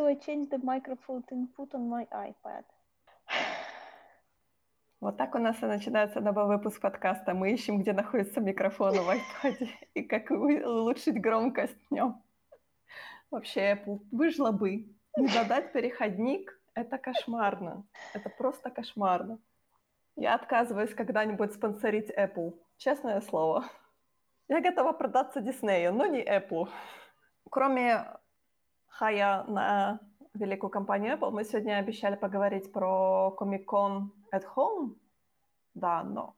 do I change the microphone input on my iPad? Вот так у нас и начинается новый выпуск подкаста. Мы ищем, где находится микрофон в iPad и как улучшить громкость в нем. Вообще, Apple, выжила бы. Не додать переходник — это кошмарно. Это просто кошмарно. Я отказываюсь когда-нибудь спонсорить Apple. Честное слово. Я готова продаться Диснею, но не Apple. Кроме хая на великую компанию Apple, мы сегодня обещали поговорить про Comic-Con at Home. Да, но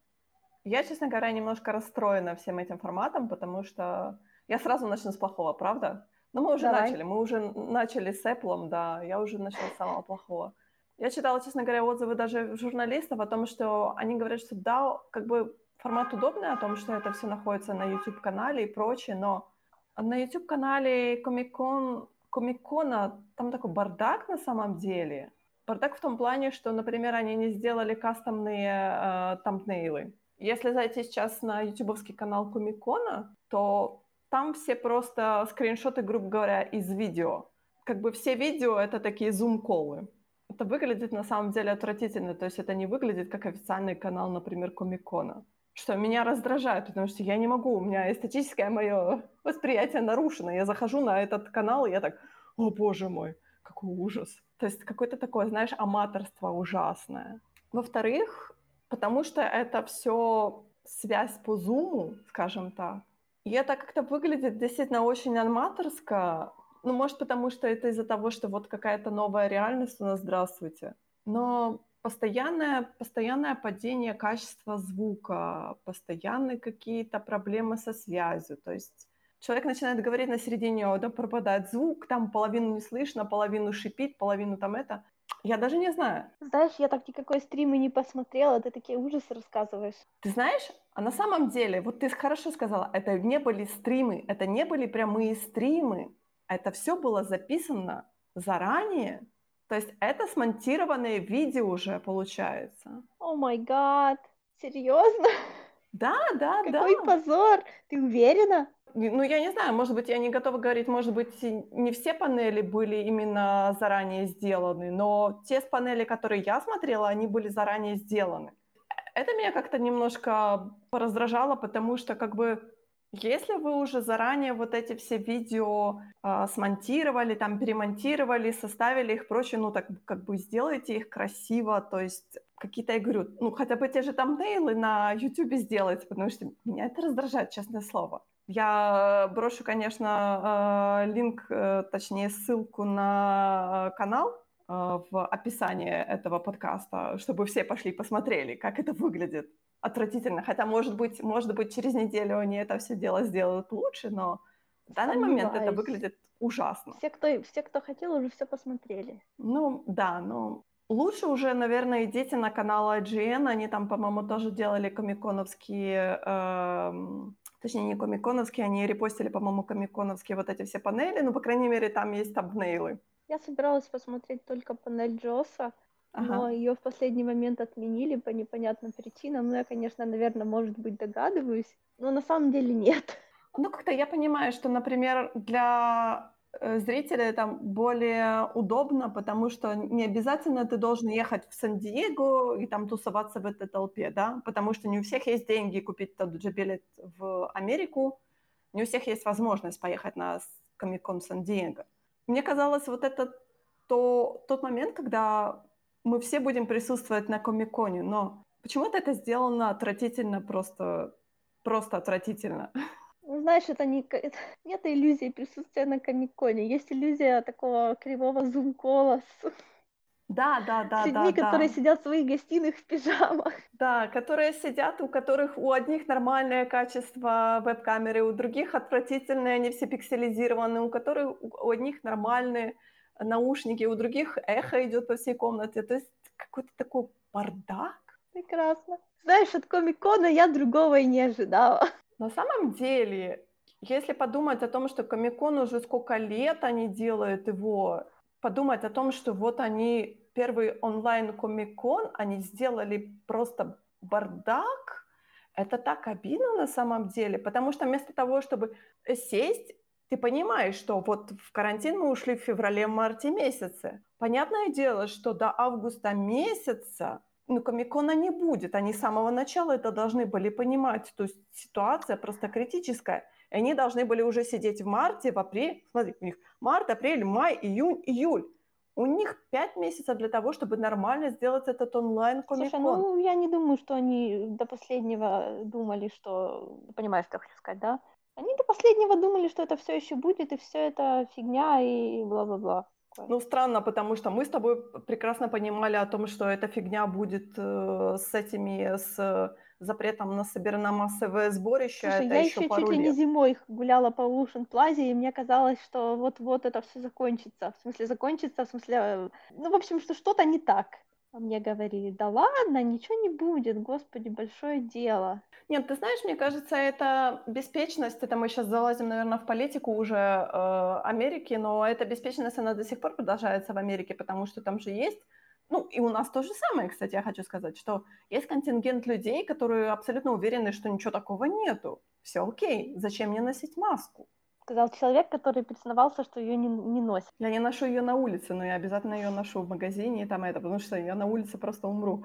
я, честно говоря, немножко расстроена всем этим форматом, потому что я сразу начну с плохого, правда? Но мы уже Давай. начали, мы уже начали с Apple, да, я уже начала с самого плохого. Я читала, честно говоря, отзывы даже журналистов о том, что они говорят, что да, как бы формат удобный, о том, что это все находится на YouTube-канале и прочее, но на YouTube-канале Comic-Con, Comic-Con, там такой бардак на самом деле. Бардак в том плане, что, например, они не сделали кастомные э, тамбнейлы. Если зайти сейчас на ютубовский канал Комикона, то там все просто скриншоты, грубо говоря, из видео. Как бы все видео — это такие зум-колы. Это выглядит на самом деле отвратительно, то есть это не выглядит как официальный канал, например, Комикона. Что меня раздражает, потому что я не могу, у меня эстетическое мое восприятие нарушено. Я захожу на этот канал, и я так, о боже мой, какой ужас. То есть какое-то такое, знаешь, аматорство ужасное. Во-вторых, потому что это все связь по зуму, скажем так. И это как-то выглядит действительно очень аматорско. Ну, может, потому что это из-за того, что вот какая-то новая реальность у нас, здравствуйте. Но постоянное, постоянное падение качества звука, постоянные какие-то проблемы со связью. То есть человек начинает говорить на середине, да, пропадает звук, там половину не слышно, половину шипит, половину там это. Я даже не знаю. Знаешь, я так никакой стрим и не посмотрела, ты такие ужасы рассказываешь. Ты знаешь, а на самом деле, вот ты хорошо сказала, это не были стримы, это не были прямые стримы, это все было записано заранее, то есть это смонтированное видео уже получается. О май гад, серьезно? Да, да, да. Какой позор! Ты уверена? Ну, я не знаю, может быть, я не готова говорить, может быть, не все панели были именно заранее сделаны, но те панели, которые я смотрела, они были заранее сделаны. Это меня как-то немножко пораздражало, потому что как бы если вы уже заранее вот эти все видео э, смонтировали, там перемонтировали, составили их прочее, ну так как бы сделайте их красиво, то есть какие-то, я говорю, ну хотя бы те же тамнейлы на YouTube сделайте, потому что меня это раздражает, честное слово. Я брошу, конечно, э, линк, э, точнее ссылку на канал э, в описании этого подкаста, чтобы все пошли посмотрели, как это выглядит отвратительно. Хотя, может быть, может быть, через неделю они это все дело сделают лучше, но в данный момент это выглядит ужасно. Все кто, все, кто хотел, уже все посмотрели. Ну, да, но лучше уже, наверное, идите на канал IGN. Они там, по-моему, тоже делали комиконовские... Э, точнее, не комиконовские, они репостили, по-моему, комиконовские вот эти все панели. Ну, по крайней мере, там есть табнейлы. Я собиралась посмотреть только панель Джоса, Ага. Но ее в последний момент отменили по непонятным причинам. Ну, я, конечно, наверное, может быть, догадываюсь, но на самом деле нет. Ну, как-то я понимаю, что, например, для э, зрителя там более удобно, потому что не обязательно ты должен ехать в Сан-Диего и там тусоваться в этой толпе, да, потому что не у всех есть деньги купить тот же билет в Америку, не у всех есть возможность поехать на Комикон Сан-Диего. Мне казалось, вот это то, тот момент, когда мы все будем присутствовать на Комиконе, но почему-то это сделано отвратительно, просто, просто отвратительно. Ну, знаешь, это не... Нет иллюзии присутствия на Комиконе. Есть иллюзия такого кривого зум-кола с... Да, да, да, с людьми, да, которые да. сидят в своих гостиных в пижамах. Да, которые сидят, у которых у одних нормальное качество веб-камеры, у других отвратительные, они все пикселизированы, у которых у одних нормальные наушники, у других эхо идет по всей комнате. То есть какой-то такой бардак. Прекрасно. Знаешь, от Комикона я другого и не ожидала. На самом деле, если подумать о том, что Комикон уже сколько лет они делают его, подумать о том, что вот они первый онлайн Комикон, они сделали просто бардак, это так обидно на самом деле, потому что вместо того, чтобы сесть ты понимаешь, что вот в карантин мы ушли в феврале-марте месяце. Понятное дело, что до августа месяца ну, Комикона не будет. Они с самого начала это должны были понимать. То есть ситуация просто критическая. И они должны были уже сидеть в марте, в апреле. Смотри, у них март, апрель, май, июнь, июль. У них пять месяцев для того, чтобы нормально сделать этот онлайн комикон. Слушай, ну я не думаю, что они до последнего думали, что... Понимаешь, что я хочу сказать, да? Они до последнего думали, что это все еще будет, и все это фигня, и бла-бла-бла. Ну, странно, потому что мы с тобой прекрасно понимали о том, что эта фигня будет э, с этими, с запретом на собирано массовое сборище. Слушай, это я еще, еще чуть ли не зимой гуляла по Ocean Plaza, и мне казалось, что вот-вот это все закончится. В смысле, закончится, в смысле, э, ну, в общем, что что-то не так. А мне говорили, да ладно, ничего не будет, господи, большое дело. Нет, ты знаешь, мне кажется, это беспечность, это мы сейчас залазим, наверное, в политику уже э, Америки, но эта беспечность, она до сих пор продолжается в Америке, потому что там же есть ну, и у нас то же самое, кстати, я хочу сказать, что есть контингент людей, которые абсолютно уверены, что ничего такого нету. Все окей, зачем мне носить маску? Сказал человек, который признавался, что ее не, не носит. Я не ношу ее на улице, но я обязательно ее ношу в магазине и там это, потому что я на улице просто умру.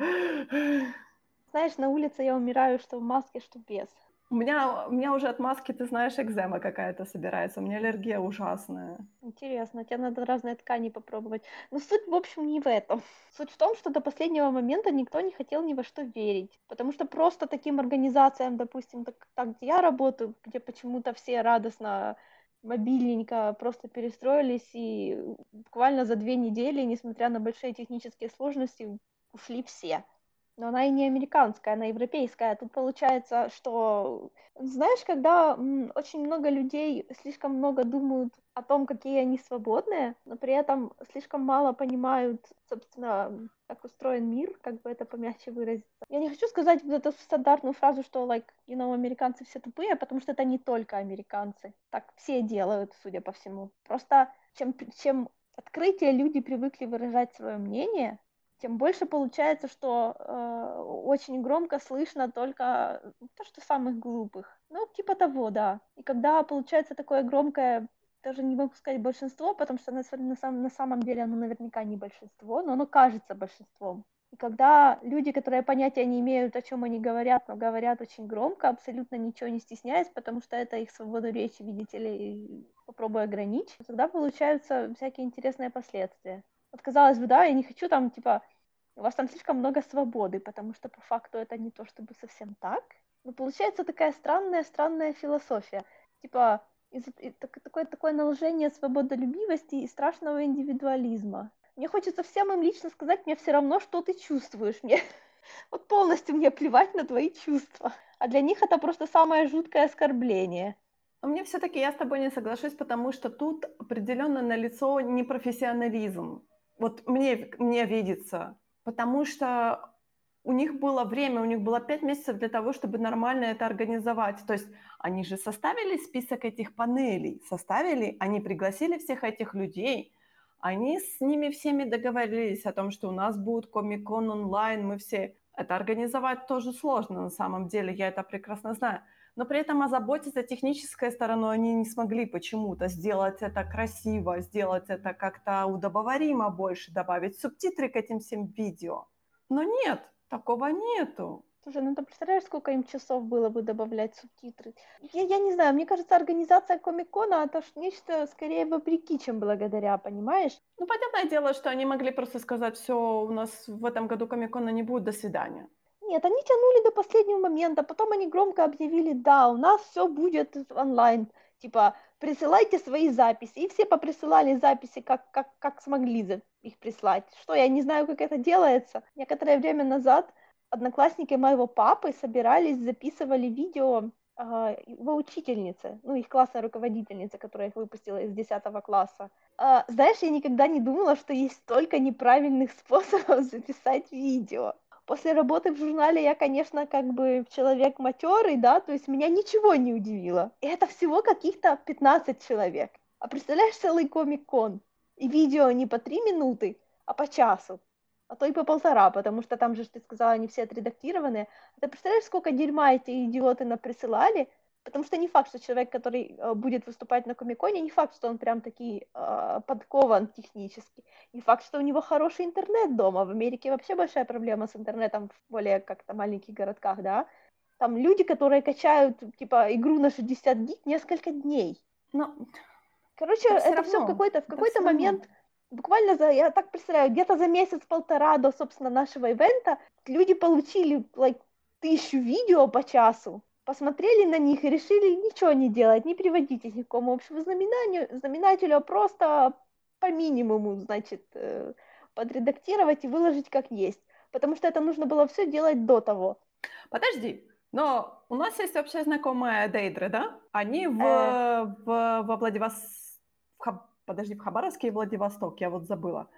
Знаешь, на улице я умираю, что в маске, что без. У меня, у меня уже от маски, ты знаешь, экзема какая-то собирается. У меня аллергия ужасная. Интересно, тебе надо разные ткани попробовать. Но суть, в общем, не в этом. Суть в том, что до последнего момента никто не хотел ни во что верить. Потому что просто таким организациям, допустим, так, так где я работаю, где почему-то все радостно мобильненько просто перестроились и буквально за две недели, несмотря на большие технические сложности, ушли все но она и не американская, она европейская. Тут получается, что, знаешь, когда очень много людей слишком много думают о том, какие они свободные, но при этом слишком мало понимают, собственно, как устроен мир, как бы это помягче выразиться. Я не хочу сказать вот эту стандартную фразу, что, like, you know, американцы все тупые, потому что это не только американцы. Так все делают, судя по всему. Просто чем, чем открытие люди привыкли выражать свое мнение, тем больше получается, что э, очень громко слышно только то, что самых глупых. Ну, типа того, да. И когда получается такое громкое, даже не могу сказать большинство, потому что на, на, самом, на самом деле оно наверняка не большинство, но оно кажется большинством. И когда люди, которые понятия не имеют, о чем они говорят, но говорят очень громко, абсолютно ничего не стесняясь, потому что это их свободу речи, видите ли, попробуй ограничить, тогда получаются всякие интересные последствия. Вот казалось бы, да, я не хочу там, типа, у вас там слишком много свободы, потому что по факту это не то чтобы совсем так. Но получается такая странная, странная философия. Типа, из, и, так, такое, такое наложение свободолюбивости и страшного индивидуализма. Мне хочется всем им лично сказать, мне все равно, что ты чувствуешь. Мне вот полностью мне плевать на твои чувства. А для них это просто самое жуткое оскорбление. Но мне все-таки я с тобой не соглашусь, потому что тут определенно налицо непрофессионализм. Вот мне, мне видится, потому что у них было время, у них было пять месяцев для того, чтобы нормально это организовать. То есть они же составили список этих панелей, составили, они пригласили всех этих людей, они с ними всеми договорились о том, что у нас будет комикон онлайн, мы все... Это организовать тоже сложно на самом деле, я это прекрасно знаю но при этом озаботиться технической стороной они не смогли почему-то сделать это красиво, сделать это как-то удобоваримо больше, добавить субтитры к этим всем видео. Но нет, такого нету. Слушай, ну ты представляешь, сколько им часов было бы добавлять субтитры? Я, я не знаю, мне кажется, организация Комикона это нечто скорее вопреки, чем благодаря, понимаешь? Ну, понятное дело, что они могли просто сказать, все, у нас в этом году Комикона не будет, до свидания. Нет, они тянули до последнего момента, потом они громко объявили, да, у нас все будет онлайн, типа, присылайте свои записи. И все поприсылали записи, как, как, как смогли их прислать. Что, я не знаю, как это делается. Некоторое время назад одноклассники моего папы собирались, записывали видео э, его учительницы, ну, их классная руководительница, которая их выпустила из 10 класса. Э, знаешь, я никогда не думала, что есть столько неправильных способов записать видео после работы в журнале я, конечно, как бы человек матерый, да, то есть меня ничего не удивило. И это всего каких-то 15 человек. А представляешь целый комик-кон? И видео не по три минуты, а по часу. А то и по полтора, потому что там же, ты сказала, они все отредактированные. А ты представляешь, сколько дерьма эти идиоты наприсылали, Потому что не факт, что человек, который э, будет выступать на Комиконе, не факт, что он прям таки э, подкован технически. Не факт, что у него хороший интернет дома. В Америке вообще большая проблема с интернетом в более как-то маленьких городках, да. Там люди, которые качают, типа, игру на 60 гиг несколько дней. Но... Короче, это равно. все в какой-то, в какой-то момент... Равно буквально за, я так представляю, где-то за месяц-полтора до, собственно, нашего ивента люди получили like, тысячу видео по часу, посмотрели на них и решили ничего не делать, не приводить их ни к какому общему знаменанию, знаменателю, а просто по минимуму, значит, э, подредактировать и выложить как есть. Потому что это нужно было все делать до того. Подожди, но у нас есть общая знакомая Дейдры, да? Они в, э... в, во Владивостоке, подожди, в Хабаровске и Владивосток, я вот забыла.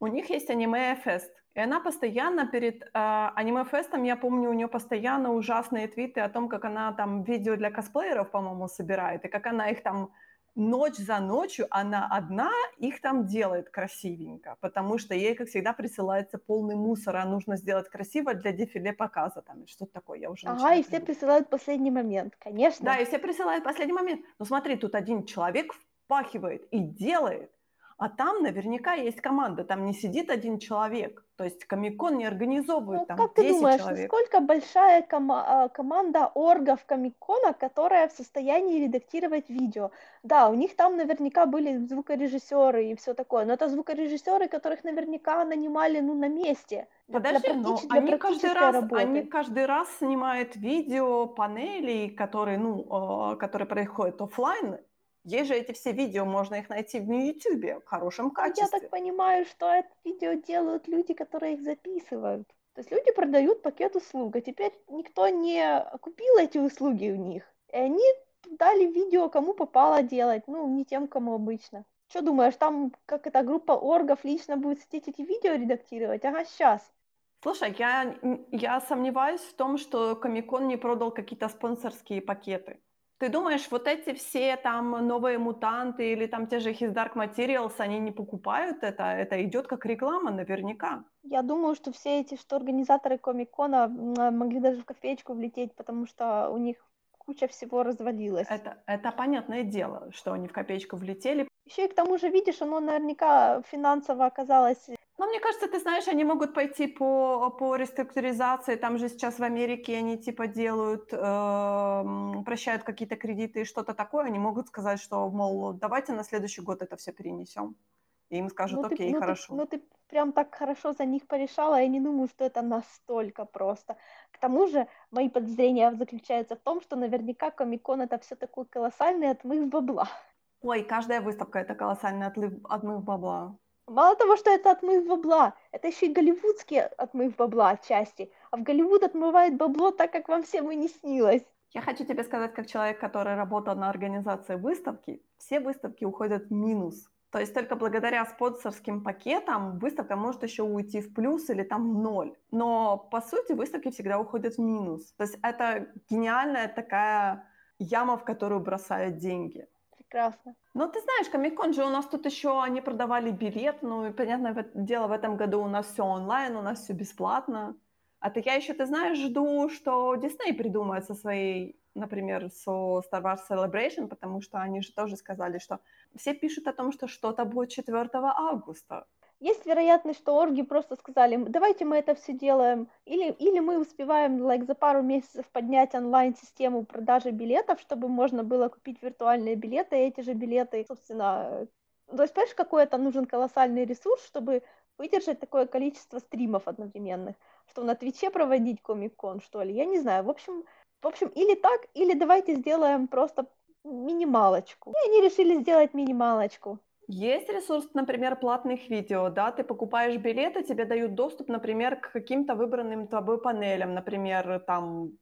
У них есть аниме-фест, и она постоянно перед э, аниме-фестом, я помню, у нее постоянно ужасные твиты о том, как она там видео для косплееров, по-моему, собирает, и как она их там ночь за ночью, она одна их там делает красивенько, потому что ей, как всегда, присылается полный мусор, а нужно сделать красиво для дефиле показа, там, что-то такое, я уже Ага, и все присылают последний момент, конечно. Да, и все присылают последний момент. Но смотри, тут один человек впахивает и делает, а там наверняка есть команда, там не сидит один человек. То есть Комикон не организовывает ну, там как 10 ты думаешь, человек. Сколько большая кома- а, команда оргов Комикона, которая в состоянии редактировать видео? Да, у них там наверняка были звукорежиссеры и все такое, но это звукорежиссеры, которых наверняка нанимали ну, на месте. Подожди, но они каждый, раз, они каждый раз снимают видео панелей, которые, ну, а, которые происходят офлайн, есть же эти все видео, можно их найти в YouTube в хорошем качестве. Я так понимаю, что это видео делают люди, которые их записывают. То есть люди продают пакет услуг, а теперь никто не купил эти услуги у них. И они дали видео, кому попало делать, ну, не тем, кому обычно. Что думаешь, там как эта группа оргов лично будет сидеть эти видео редактировать? Ага, сейчас. Слушай, я, я сомневаюсь в том, что Комикон не продал какие-то спонсорские пакеты. Ты думаешь, вот эти все там новые мутанты или там те же His Dark Materials, они не покупают это? Это идет как реклама наверняка. Я думаю, что все эти, что организаторы Комикона могли даже в кофеечку влететь, потому что у них куча всего развалилась. Это, это понятное дело, что они в копеечку влетели. Еще и к тому же, видишь, оно наверняка финансово оказалось но мне кажется, ты знаешь, они могут пойти по, по реструктуризации. Там же сейчас в Америке они типа делают, э, прощают какие-то кредиты и что-то такое. Они могут сказать, что, мол, давайте на следующий год это все перенесем. И им скажут, ну, окей, ты, ну, хорошо. Ты, ну ты прям так хорошо за них порешала, я не думаю, что это настолько просто. К тому же, мои подозрения заключаются в том, что наверняка Комикон это все такой колоссальный отмыв бабла. Ой, каждая выставка это колоссальный отлив, отмыв бабла. Мало того, что это отмыв бабла, это еще и голливудский отмыв бабла отчасти. А в Голливуд отмывает бабло так, как вам всем и не снилось. Я хочу тебе сказать, как человек, который работал на организации выставки, все выставки уходят в минус. То есть только благодаря спонсорским пакетам выставка может еще уйти в плюс или там в ноль. Но по сути выставки всегда уходят в минус. То есть это гениальная такая яма, в которую бросают деньги прекрасно. Ну, ты знаешь, Комикон же у нас тут еще, они продавали билет, ну, и, понятное дело, в этом году у нас все онлайн, у нас все бесплатно. А ты я еще, ты знаешь, жду, что Disney придумает со своей, например, со Star Wars Celebration, потому что они же тоже сказали, что все пишут о том, что что-то будет 4 августа. Есть вероятность, что орги просто сказали, давайте мы это все делаем, или, или мы успеваем like, за пару месяцев поднять онлайн-систему продажи билетов, чтобы можно было купить виртуальные билеты, и эти же билеты, собственно, то есть, понимаешь, какой это нужен колоссальный ресурс, чтобы выдержать такое количество стримов одновременных, что на Твиче проводить комик-кон, что ли, я не знаю, в общем, в общем, или так, или давайте сделаем просто минималочку. И они решили сделать минималочку. Есть ресурс, например, платных видео, да, ты покупаешь билеты, тебе дают доступ, например, к каким-то выбранным тобой панелям, например, там,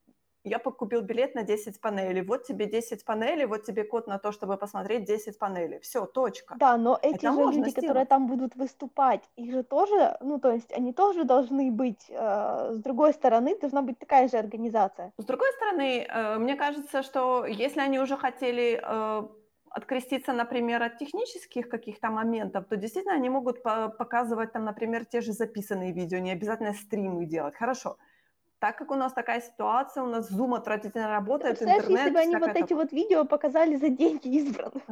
я покупил билет на 10 панелей, вот тебе 10 панелей, вот тебе код на то, чтобы посмотреть 10 панелей, все, точка. Да, но эти Это же люди, сделать. которые там будут выступать, их же тоже, ну, то есть они тоже должны быть, э, с другой стороны, должна быть такая же организация. С другой стороны, э, мне кажется, что если они уже хотели... Э, откреститься, например, от технических каких-то моментов, то действительно они могут показывать там, например, те же записанные видео, не обязательно стримы делать. Хорошо. так как у нас такая ситуация, у нас Zoom отвратительно работает, Представляешь, интернет... если бы они вот всякое эти вот видео показали за деньги избранных.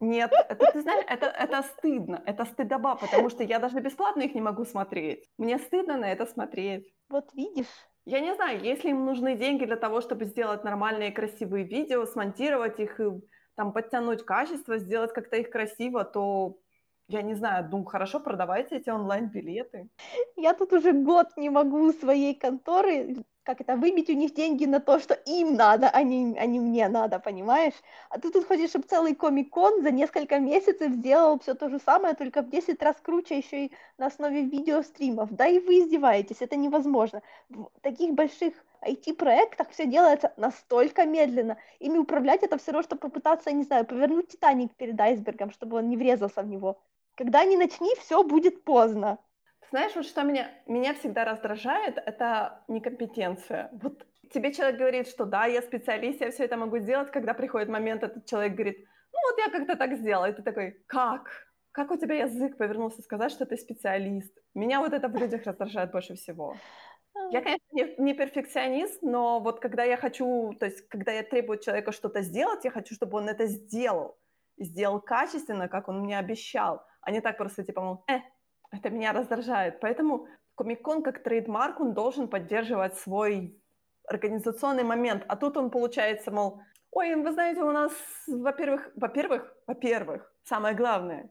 Нет, это, ты знаешь, это, это стыдно, это стыдоба, потому что я даже бесплатно их не могу смотреть. Мне стыдно на это смотреть. Вот видишь? Я не знаю, если им нужны деньги для того, чтобы сделать нормальные красивые видео, смонтировать их, и, там, подтянуть качество, сделать как-то их красиво, то я не знаю, ну хорошо, продавайте эти онлайн-билеты. Я тут уже год не могу своей конторы как это, выбить у них деньги на то, что им надо, а не, а не мне надо, понимаешь? А ты тут хочешь, чтобы целый комик-кон за несколько месяцев сделал все то же самое, только в 10 раз круче еще и на основе видеостримов. Да и вы издеваетесь, это невозможно. В таких больших IT-проектах все делается настолько медленно. Ими управлять это все равно, что попытаться, не знаю, повернуть Титаник перед айсбергом, чтобы он не врезался в него. Когда не начни, все будет поздно. Знаешь, вот что меня, меня всегда раздражает, это некомпетенция. Вот тебе человек говорит, что да, я специалист, я все это могу сделать, когда приходит момент, этот человек говорит, ну вот я как-то так сделал, и ты такой, как? Как у тебя язык повернулся сказать, что ты специалист? Меня вот это в людях раздражает больше всего. Я, конечно, не, не перфекционист, но вот когда я хочу, то есть когда я требую человека что-то сделать, я хочу, чтобы он это сделал. Сделал качественно, как он мне обещал, а не так просто типа, мол, э, это меня раздражает. Поэтому Комикон как трейдмарк, он должен поддерживать свой организационный момент. А тут он получается, мол, ой, вы знаете, у нас, во-первых, во-первых, во-первых, самое главное,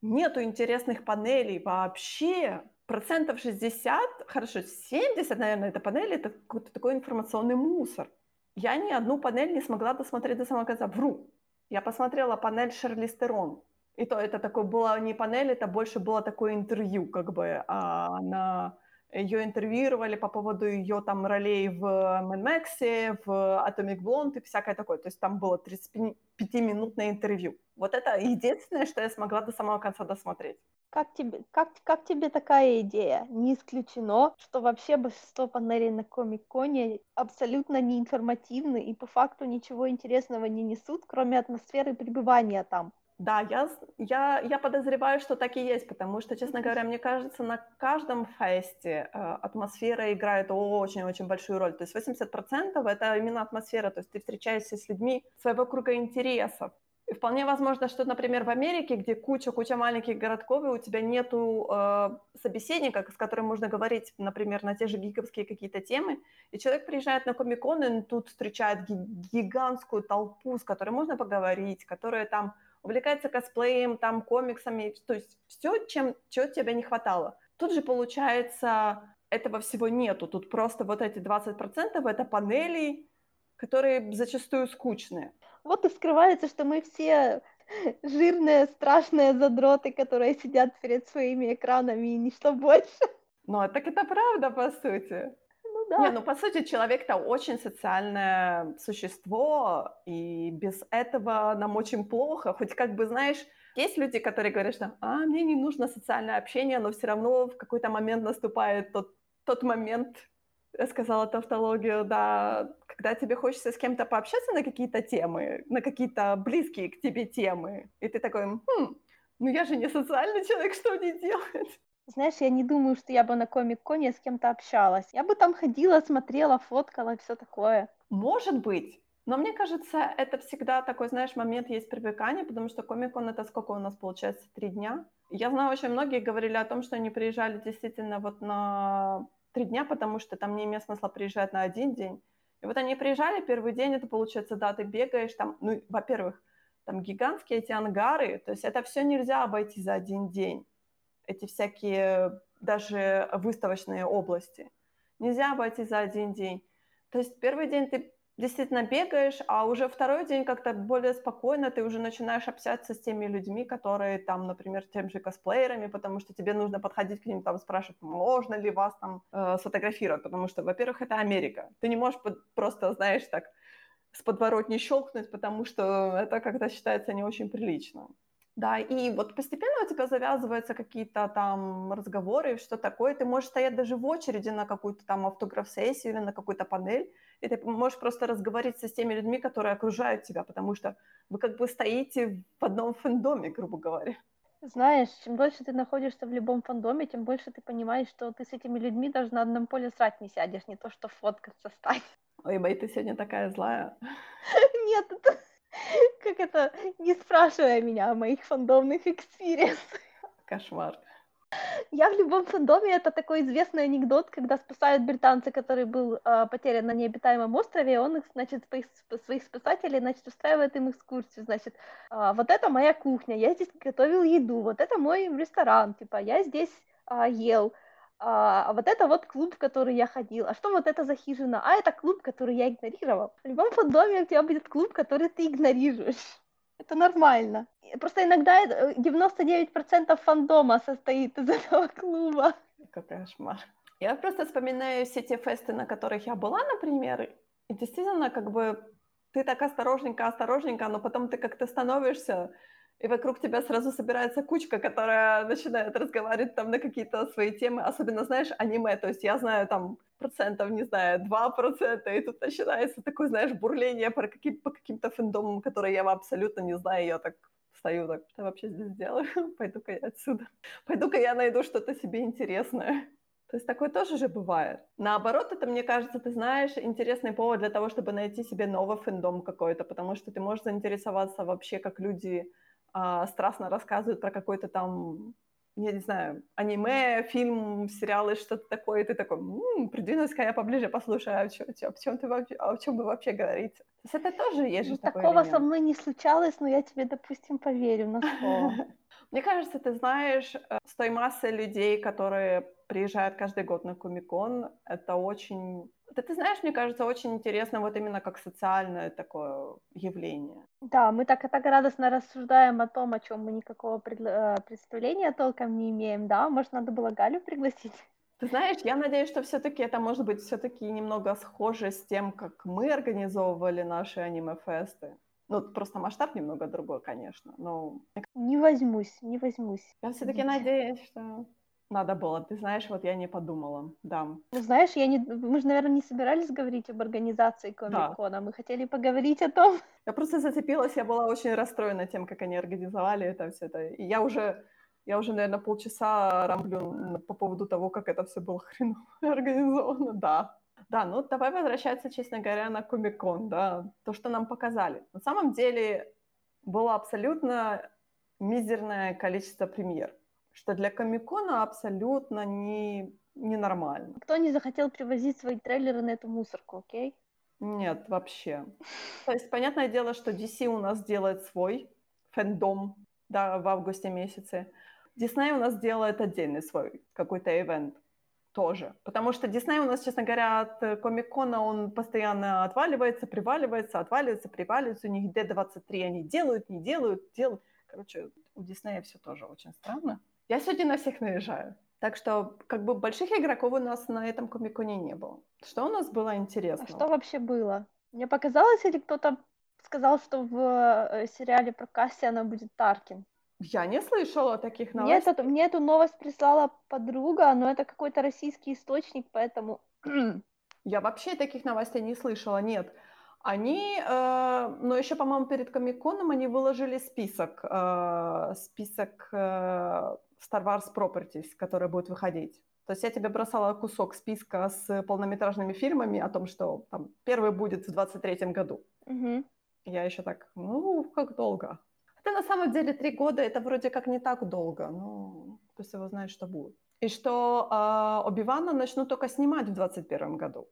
нету интересных панелей вообще. Процентов 60, хорошо, 70, наверное, это панели, это какой-то такой информационный мусор. Я ни одну панель не смогла досмотреть до самого конца. Вру. Я посмотрела панель Шерли Стерон. И то это такое было не панель, это больше было такое интервью, как бы, а, она ее интервьюировали по поводу ее там ролей в Mad Max, в Atomic Blonde и всякое такое. То есть там было 35-минутное интервью. Вот это единственное, что я смогла до самого конца досмотреть. Как тебе, как, как тебе такая идея? Не исключено, что вообще большинство панелей на Комик-Коне абсолютно неинформативны и по факту ничего интересного не несут, кроме атмосферы пребывания там. Да, я, я, я подозреваю, что так и есть, потому что, честно говоря, мне кажется, на каждом фесте э, атмосфера играет очень-очень большую роль. То есть 80% это именно атмосфера, то есть ты встречаешься с людьми своего круга интересов. Вполне возможно, что, например, в Америке, где куча-куча маленьких городков, и у тебя нету э, собеседника, с которым можно говорить, например, на те же гиковские какие-то темы, и человек приезжает на Комик-кон, и тут встречает гигантскую толпу, с которой можно поговорить, которая там увлекается косплеем, там, комиксами, то есть все, чем, чего тебе не хватало. Тут же, получается, этого всего нету. Тут просто вот эти 20% это панели, которые зачастую скучные. Вот и скрывается, что мы все жирные, страшные задроты, которые сидят перед своими экранами и ничто больше. Ну, так это правда, по сути да. Не, ну по сути человек-то очень социальное существо, и без этого нам очень плохо. Хоть как бы, знаешь, есть люди, которые говорят, что «а, мне не нужно социальное общение», но все равно в какой-то момент наступает тот, тот момент, сказала тавтологию, да, когда тебе хочется с кем-то пообщаться на какие-то темы, на какие-то близкие к тебе темы, и ты такой, хм, ну я же не социальный человек, что мне делать? Знаешь, я не думаю, что я бы на комик-коне с кем-то общалась. Я бы там ходила, смотрела, фоткала и все такое. Может быть. Но мне кажется, это всегда такой, знаешь, момент есть привыкания, потому что комик-кон это сколько у нас получается? Три дня? Я знаю, очень многие говорили о том, что они приезжали действительно вот на три дня, потому что там не имеет смысла приезжать на один день. И вот они приезжали, первый день, это получается, да, ты бегаешь там, ну, во-первых, там гигантские эти ангары, то есть это все нельзя обойти за один день эти всякие даже выставочные области. Нельзя обойти за один день. То есть первый день ты действительно бегаешь, а уже второй день как-то более спокойно ты уже начинаешь общаться с теми людьми, которые там, например, тем же косплеерами, потому что тебе нужно подходить к ним, там спрашивать, можно ли вас там э, сфотографировать, потому что, во-первых, это Америка. Ты не можешь просто, знаешь, так с подворотни щелкнуть, потому что это как-то считается не очень прилично. Да, и вот постепенно у тебя завязываются какие-то там разговоры, что такое. Ты можешь стоять даже в очереди на какую-то там автограф-сессию или на какую-то панель, и ты можешь просто разговориться с теми людьми, которые окружают тебя, потому что вы как бы стоите в одном фэндоме, грубо говоря. Знаешь, чем дольше ты находишься в любом фандоме, тем больше ты понимаешь, что ты с этими людьми даже на одном поле срать не сядешь, не то что фоткаться стать. Ой, Бэй, ты сегодня такая злая. Нет, это... Как это? Не спрашивая меня о моих фандомных экспириенсах. Кошмар. Я в любом фандоме, это такой известный анекдот, когда спасают британца, который был э, потерян на необитаемом острове, он их, значит, своих, своих спасателей, значит, устраивает им экскурсию, значит, э, вот это моя кухня, я здесь готовил еду, вот это мой ресторан, типа, я здесь э, ел, а вот это вот клуб, в который я ходил. А что вот это за хижина? А это клуб, который я игнорировал. В любом фандоме у тебя будет клуб, который ты игнорируешь. Это нормально. Просто иногда 99% э, фандома состоит из этого клуба. Какой кошмар. Я просто вспоминаю все те фесты, на которых я была, например, и действительно, как бы, ты так осторожненько, осторожненько, но потом ты как-то становишься, и вокруг тебя сразу собирается кучка, которая начинает разговаривать там на какие-то свои темы, особенно, знаешь, аниме, то есть я знаю там процентов, не знаю, 2%, и тут начинается такое, знаешь, бурление по, каким- по каким-то фэндомам, которые я абсолютно не знаю, я так стою, так, что вообще здесь делаю? Пойду-ка я отсюда. Пойду-ка я найду что-то себе интересное. То есть такое тоже же бывает. Наоборот, это, мне кажется, ты знаешь, интересный повод для того, чтобы найти себе новый фэндом какой-то, потому что ты можешь заинтересоваться вообще, как люди а, страстно рассказывают про какой-то там я не знаю, аниме, фильм, сериалы, что-то такое, и ты такой, м-м, придвинусь-ка я поближе, послушаю, а, чё, чё, о, чем ты вообще, о чем вы вообще говорите. То есть это тоже есть же такое Такого со мной не случалось, но я тебе, допустим, поверю на слово. Мне кажется, ты знаешь, э, с той массой людей, которые приезжают каждый год на Комикон, это очень да ты знаешь, мне кажется, очень интересно вот именно как социальное такое явление. Да, мы так, так радостно рассуждаем о том, о чем мы никакого э, представления толком не имеем, да? Может, надо было Галю пригласить? Ты знаешь, я надеюсь, что все-таки это может быть все-таки немного схоже с тем, как мы организовывали наши аниме-фесты. Ну, просто масштаб немного другой, конечно, но... Не возьмусь, не возьмусь. Я все-таки надеюсь, что надо было, ты знаешь, вот я не подумала, да. Ну, знаешь, я не, мы же, наверное, не собирались говорить об организации Комик-кона, да. мы хотели поговорить о том. Я просто зацепилась, я была очень расстроена тем, как они организовали это все это. И я уже, я уже, наверное, полчаса рамблю по поводу того, как это все было хреново организовано, да. Да, ну давай возвращаться, честно говоря, на Комик-кон, да, то, что нам показали. На самом деле было абсолютно мизерное количество премьер что для Комикона абсолютно не ненормально. Кто не захотел привозить свои трейлеры на эту мусорку, окей? Нет, вообще. То есть, понятное дело, что DC у нас делает свой фэндом, да, в августе месяце. Disney у нас делает отдельный свой какой-то ивент тоже. Потому что Disney у нас, честно говоря, от Комикона он постоянно отваливается, приваливается, отваливается, приваливается. У них D23 они делают, не делают, делают. Короче, у Диснея все тоже очень странно. Я сегодня на всех наезжаю. Так что, как бы, больших игроков у нас на этом комиконе не было. Что у нас было интересно? А что вообще было? Мне показалось, или кто-то сказал, что в э, сериале про Кассиана будет Таркин? Я не слышала таких новостей. Мне, это, мне эту новость прислала подруга, но это какой-то российский источник, поэтому... Я вообще таких новостей не слышала, нет. Они, э, но еще, по-моему, перед Комиконом они выложили список, э, список э, Star Wars Properties, которые будут выходить. То есть я тебе бросала кусок списка с полнометражными фильмами о том, что там первый будет в 23-м году. Угу. Я еще так, ну, как долго? Это на самом деле три года, это вроде как не так долго, то есть его знает, что будет. И что э, Оби-Вана начнут только снимать в 21 году.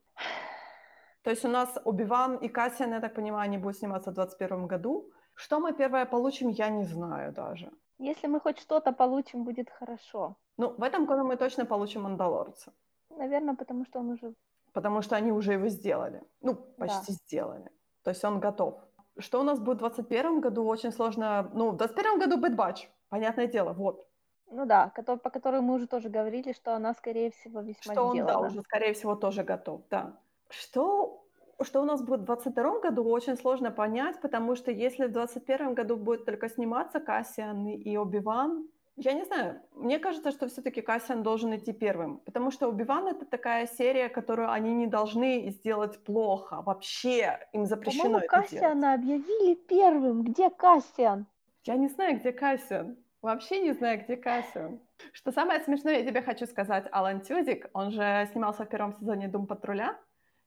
То есть у нас Оби-Ван и Кассиан, я так понимаю, они будут сниматься в 21 году. Что мы первое получим, я не знаю даже. Если мы хоть что-то получим, будет хорошо. Ну, в этом году мы точно получим Мандалорца. Наверное, потому что он уже... Потому что они уже его сделали. Ну, почти да. сделали. То есть он готов. Что у нас будет в 2021 году, очень сложно... Ну, в 2021 году Bad Batch, понятное дело, вот. Ну да, по которой мы уже тоже говорили, что она, скорее всего, весьма Что он, сделана. да, уже, скорее всего, тоже готов, да. Что что у нас будет в 2022 году, очень сложно понять, потому что если в 2021 году будет только сниматься Кассиан и Оби-Ван, я не знаю, мне кажется, что все-таки Кассиан должен идти первым, потому что Оби-Ван это такая серия, которую они не должны сделать плохо, вообще им запрещено По-моему, это Кассиана делать. объявили первым, где Кассиан? Я не знаю, где Кассиан. Вообще не знаю, где Кассиан. Что самое смешное, я тебе хочу сказать, Алан Тюдик, он же снимался в первом сезоне «Дум патруля»,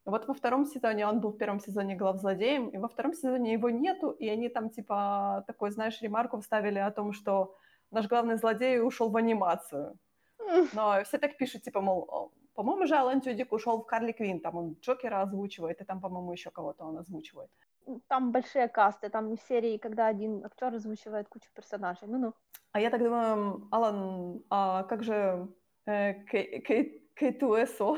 вот во втором сезоне он был в первом сезоне главзлодеем, и во втором сезоне его нету, и они там типа такой, знаешь, ремарку вставили о том, что наш главный злодей ушел в анимацию. Но все так пишут, типа, мол, по-моему, же Алан Тюдик ушел в Карли Квин, там он Джокера озвучивает, и там, по-моему, еще кого-то он озвучивает. Там большие касты, там серии, когда один актер озвучивает кучу персонажей. Ну-ну. А я так думаю, Алан, а как же э, К2СО?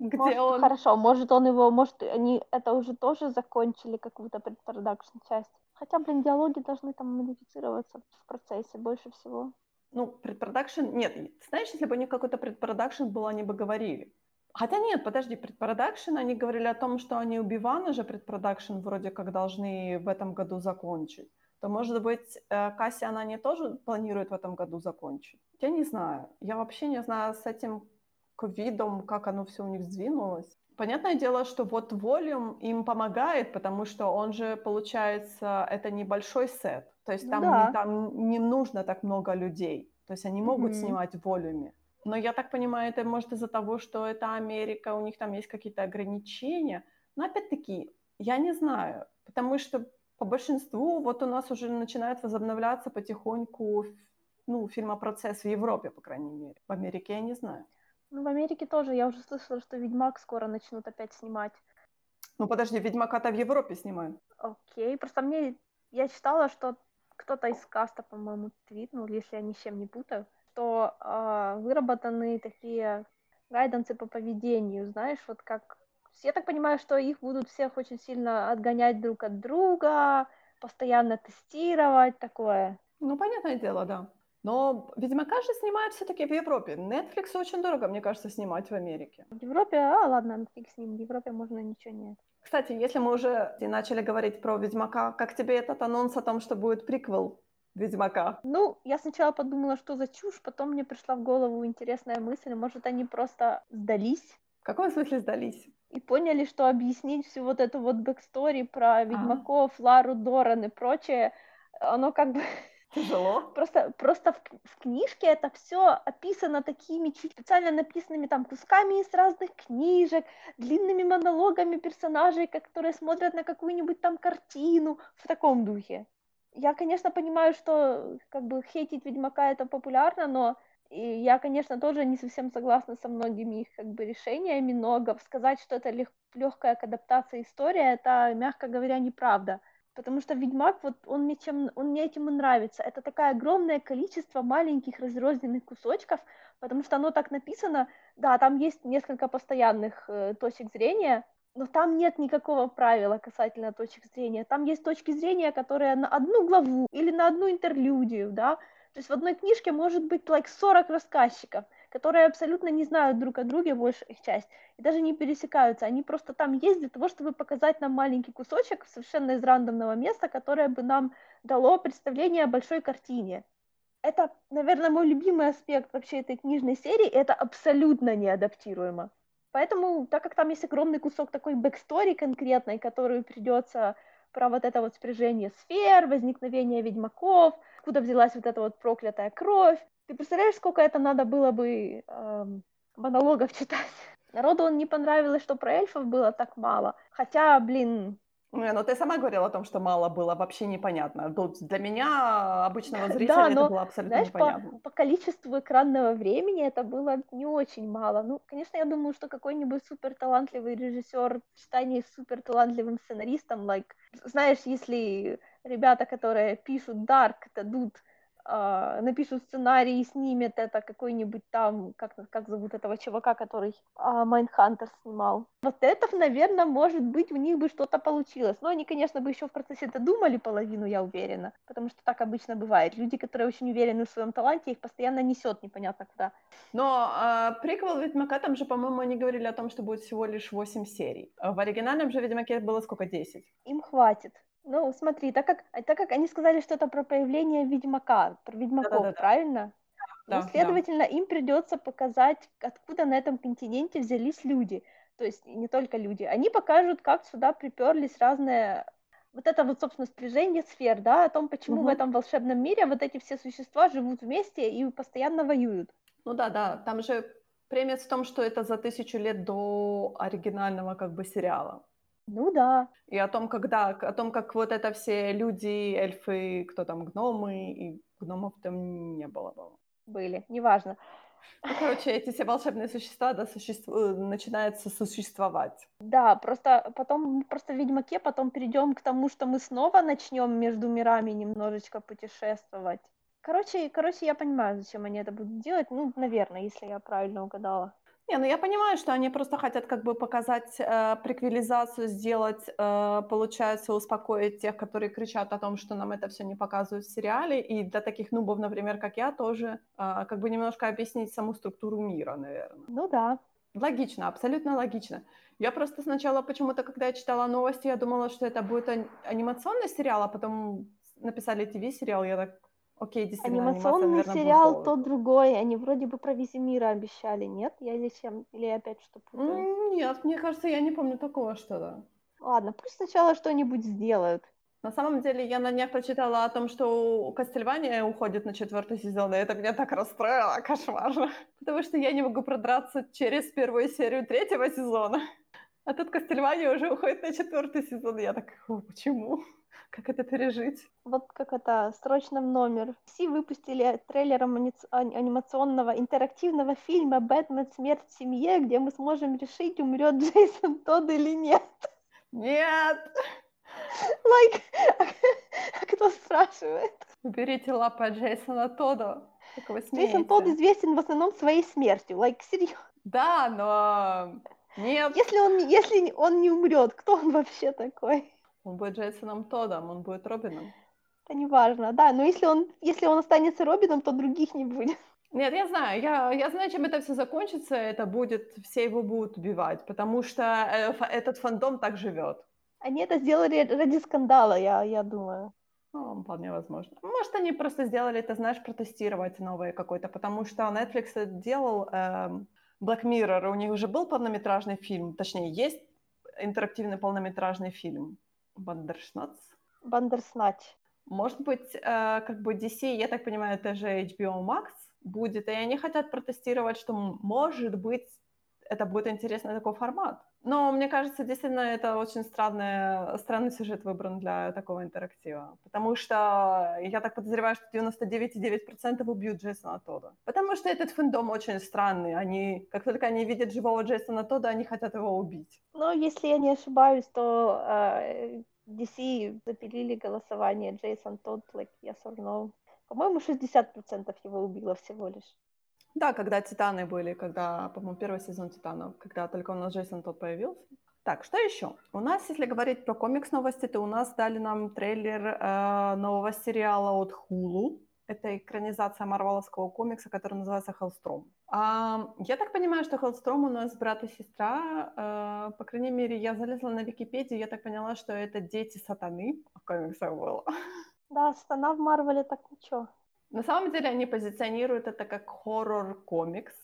Где может, он? Хорошо, может он его, может они это уже тоже закончили какую-то предпродакшн часть. Хотя, блин, диалоги должны там модифицироваться в процессе больше всего. Ну, предпродакшн, нет, знаешь, если бы они какой-то предпродакшн был, они бы говорили. Хотя нет, подожди, предпродакшн, они говорили о том, что они у Бивана же предпродакшн вроде как должны в этом году закончить. То, может быть, э, Касси она не тоже планирует в этом году закончить? Я не знаю. Я вообще не знаю с этим ковидом, как оно все у них сдвинулось. Понятное дело, что вот Volume им помогает, потому что он же, получается, это небольшой сет. То есть там, да. не, там не нужно так много людей. То есть они могут mm-hmm. снимать в волюме. Но я так понимаю, это может из-за того, что это Америка, у них там есть какие-то ограничения. Но опять-таки, я не знаю, потому что по большинству вот у нас уже начинает возобновляться потихоньку ну, фильмопроцесс в Европе, по крайней мере. В Америке я не знаю. Ну, в Америке тоже. Я уже слышала, что Ведьмак скоро начнут опять снимать. Ну, подожди, Ведьмака-то в Европе снимают. Окей, просто мне... Я читала, что кто-то из каста, по-моему, твитнул, если я ни с чем не путаю, что э, выработаны такие гайдансы по поведению, знаешь, вот как... Я так понимаю, что их будут всех очень сильно отгонять друг от друга, постоянно тестировать, такое. Ну, понятное дело, да. Но Ведьмака же снимают все-таки в Европе. Netflix очень дорого, мне кажется, снимать в Америке. В Европе, а ладно, Netflix с ним, в Европе можно ничего нет. Кстати, если мы уже начали говорить про Ведьмака, как тебе этот анонс о том, что будет приквел Ведьмака? Ну, я сначала подумала, что за чушь, потом мне пришла в голову интересная мысль, может, они просто сдались. В каком смысле сдались? И поняли, что объяснить всю вот эту вот backstory про а. Ведьмаков, а. Лару Доран и прочее, оно как бы Тяжело. Просто, просто в, в книжке это все описано такими чуть специально написанными там кусками из разных книжек, длинными монологами персонажей, которые смотрят на какую-нибудь там картину в таком духе. Я, конечно, понимаю, что как бы хейтить Ведьмака это популярно, но и я, конечно, тоже не совсем согласна со многими их как бы решениями, но сказать, что это лег- легкая к адаптации история, это, мягко говоря, неправда потому что Ведьмак, вот он мне, чем, он мне этим и нравится. Это такое огромное количество маленьких разрозненных кусочков, потому что оно так написано, да, там есть несколько постоянных э, точек зрения, но там нет никакого правила касательно точек зрения. Там есть точки зрения, которые на одну главу или на одну интерлюдию, да, то есть в одной книжке может быть like 40 рассказчиков – которые абсолютно не знают друг о друге, большая их часть, и даже не пересекаются. Они просто там есть для того, чтобы показать нам маленький кусочек совершенно из рандомного места, которое бы нам дало представление о большой картине. Это, наверное, мой любимый аспект вообще этой книжной серии, это абсолютно неадаптируемо. Поэтому, так как там есть огромный кусок такой backstory конкретной, которую придется про вот это вот спряжение сфер, возникновение ведьмаков, откуда взялась вот эта вот проклятая кровь, ты представляешь, сколько это надо было бы эм, монологов читать? Народу он не понравилось, что про эльфов было так мало. Хотя, блин... Не, ну ты сама говорила о том, что мало было, вообще непонятно. Тут для меня, обычного зрителя, да, но, это было абсолютно знаешь, непонятно. По, по количеству экранного времени это было не очень мало. Ну, конечно, я думаю, что какой-нибудь супер талантливый режиссер в сочетании с супер талантливым сценаристом, like, знаешь, если ребята, которые пишут Dark, дадут э, напишут сценарий и снимет это какой-нибудь там, как, как зовут этого чувака, который Mindhunter э, снимал. Вот это, наверное, может быть, у них бы что-то получилось. Но они, конечно, бы еще в процессе это думали половину, я уверена, потому что так обычно бывает. Люди, которые очень уверены в своем таланте, их постоянно несет непонятно куда. Но э, приквел Ведьмака, там же, по-моему, они говорили о том, что будет всего лишь 8 серий. В оригинальном же Ведьмаке было сколько, 10? Им хватит. Ну, смотри, так как, так как они сказали, что это про появление Ведьмака, про Ведьмаков, Да-да-да. правильно? Да, ну, следовательно, да. им придется показать, откуда на этом континенте взялись люди. То есть не только люди. Они покажут, как сюда приперлись разные вот это вот, собственно, сближение сфер, да, о том, почему Мгм. в этом волшебном мире вот эти все существа живут вместе и постоянно воюют. Ну да, да, там же премис в том, что это за тысячу лет до оригинального как бы сериала. Ну да. И о том, когда, о том, как вот это все люди, эльфы, кто там, гномы, и гномов там не было, по-моему. Были, неважно. Ну, короче, эти все волшебные существа, да, существ... э, начинают сосуществовать. Да, просто потом, просто в Ведьмаке потом перейдем к тому, что мы снова начнем между мирами немножечко путешествовать. Короче, короче, я понимаю, зачем они это будут делать. Ну, наверное, если я правильно угадала. Не, ну я понимаю, что они просто хотят как бы показать э, приквелизацию, сделать, э, получается, успокоить тех, которые кричат о том, что нам это все не показывают в сериале, и для таких нубов, например, как я, тоже э, как бы немножко объяснить саму структуру мира, наверное. Ну да. Логично, абсолютно логично. Я просто сначала почему-то, когда я читала новости, я думала, что это будет ани- анимационный сериал, а потом написали ТВ-сериал, я так, окей, действительно, анимация, Анимационный наверное, сериал то другой. Они вроде бы про Визимира обещали, нет? Я или чем? Или я опять что путаю? Нет, мне кажется, я не помню такого что-то. Ладно, пусть сначала что-нибудь сделают. На самом деле, я на днях прочитала о том, что Кастельвания уходит на четвертый сезон, и это меня так расстроило, кошмарно. Потому что я не могу продраться через первую серию третьего сезона. А тут Кастельвания уже уходит на четвертый сезон. Я так, «О, почему? Как это пережить? Вот как это, срочно в номер. Все выпустили трейлер анимационного интерактивного фильма «Бэтмен. Смерть в семье», где мы сможем решить, умрет Джейсон Тодд или нет. Нет! Like, а кто спрашивает? Уберите лапы от Джейсона Тодда. Джейсон Тодд известен в основном своей смертью. Like, серьезно. Да, но... Нет. Если он, если он не умрет, кто он вообще такой? Он будет Джейсоном Тоддом, он будет Робином. Это не важно, да. Но если он, если он останется Робином, то других не будет. Нет, я знаю, я, я знаю, чем это все закончится. Это будет, все его будут убивать, потому что э, этот фандом так живет. Они это сделали ради скандала, я, я думаю. Ну, вполне возможно. Может, они просто сделали это, знаешь, протестировать новое какое-то, потому что Netflix делал эм, Black Mirror, у них уже был полнометражный фильм, точнее, есть интерактивный полнометражный фильм Бандершнац. Бандерснач. Может быть, э, как бы DC, я так понимаю, это же HBO Max будет, и они хотят протестировать, что, может быть, это будет интересный такой формат. Но мне кажется, действительно, это очень странный, странный сюжет выбран для такого интерактива. Потому что я так подозреваю, что 99,9% убьют Джейсона Тодда. Потому что этот фэндом очень странный. Они, как только они видят живого Джейсона Тодда, они хотят его убить. Но если я не ошибаюсь, то э, DC запилили голосование Джейсон like yes or no. По-моему, 60% его убило всего лишь. Да, когда Титаны были, когда, по-моему, первый сезон Титанов, когда только у нас Джейсон тот появился. Так, что еще? У нас, если говорить про комикс новости, то у нас дали нам трейлер э, нового сериала от Hulu. Это экранизация марвеловского комикса, который называется Hellstrom. А, я так понимаю, что Hellstrom у нас брат и сестра. Э, по крайней мере, я залезла на Википедию, я так поняла, что это дети сатаны в комиксах было. Да, стана в Марвеле так ничего. На самом деле они позиционируют это как хоррор-комикс,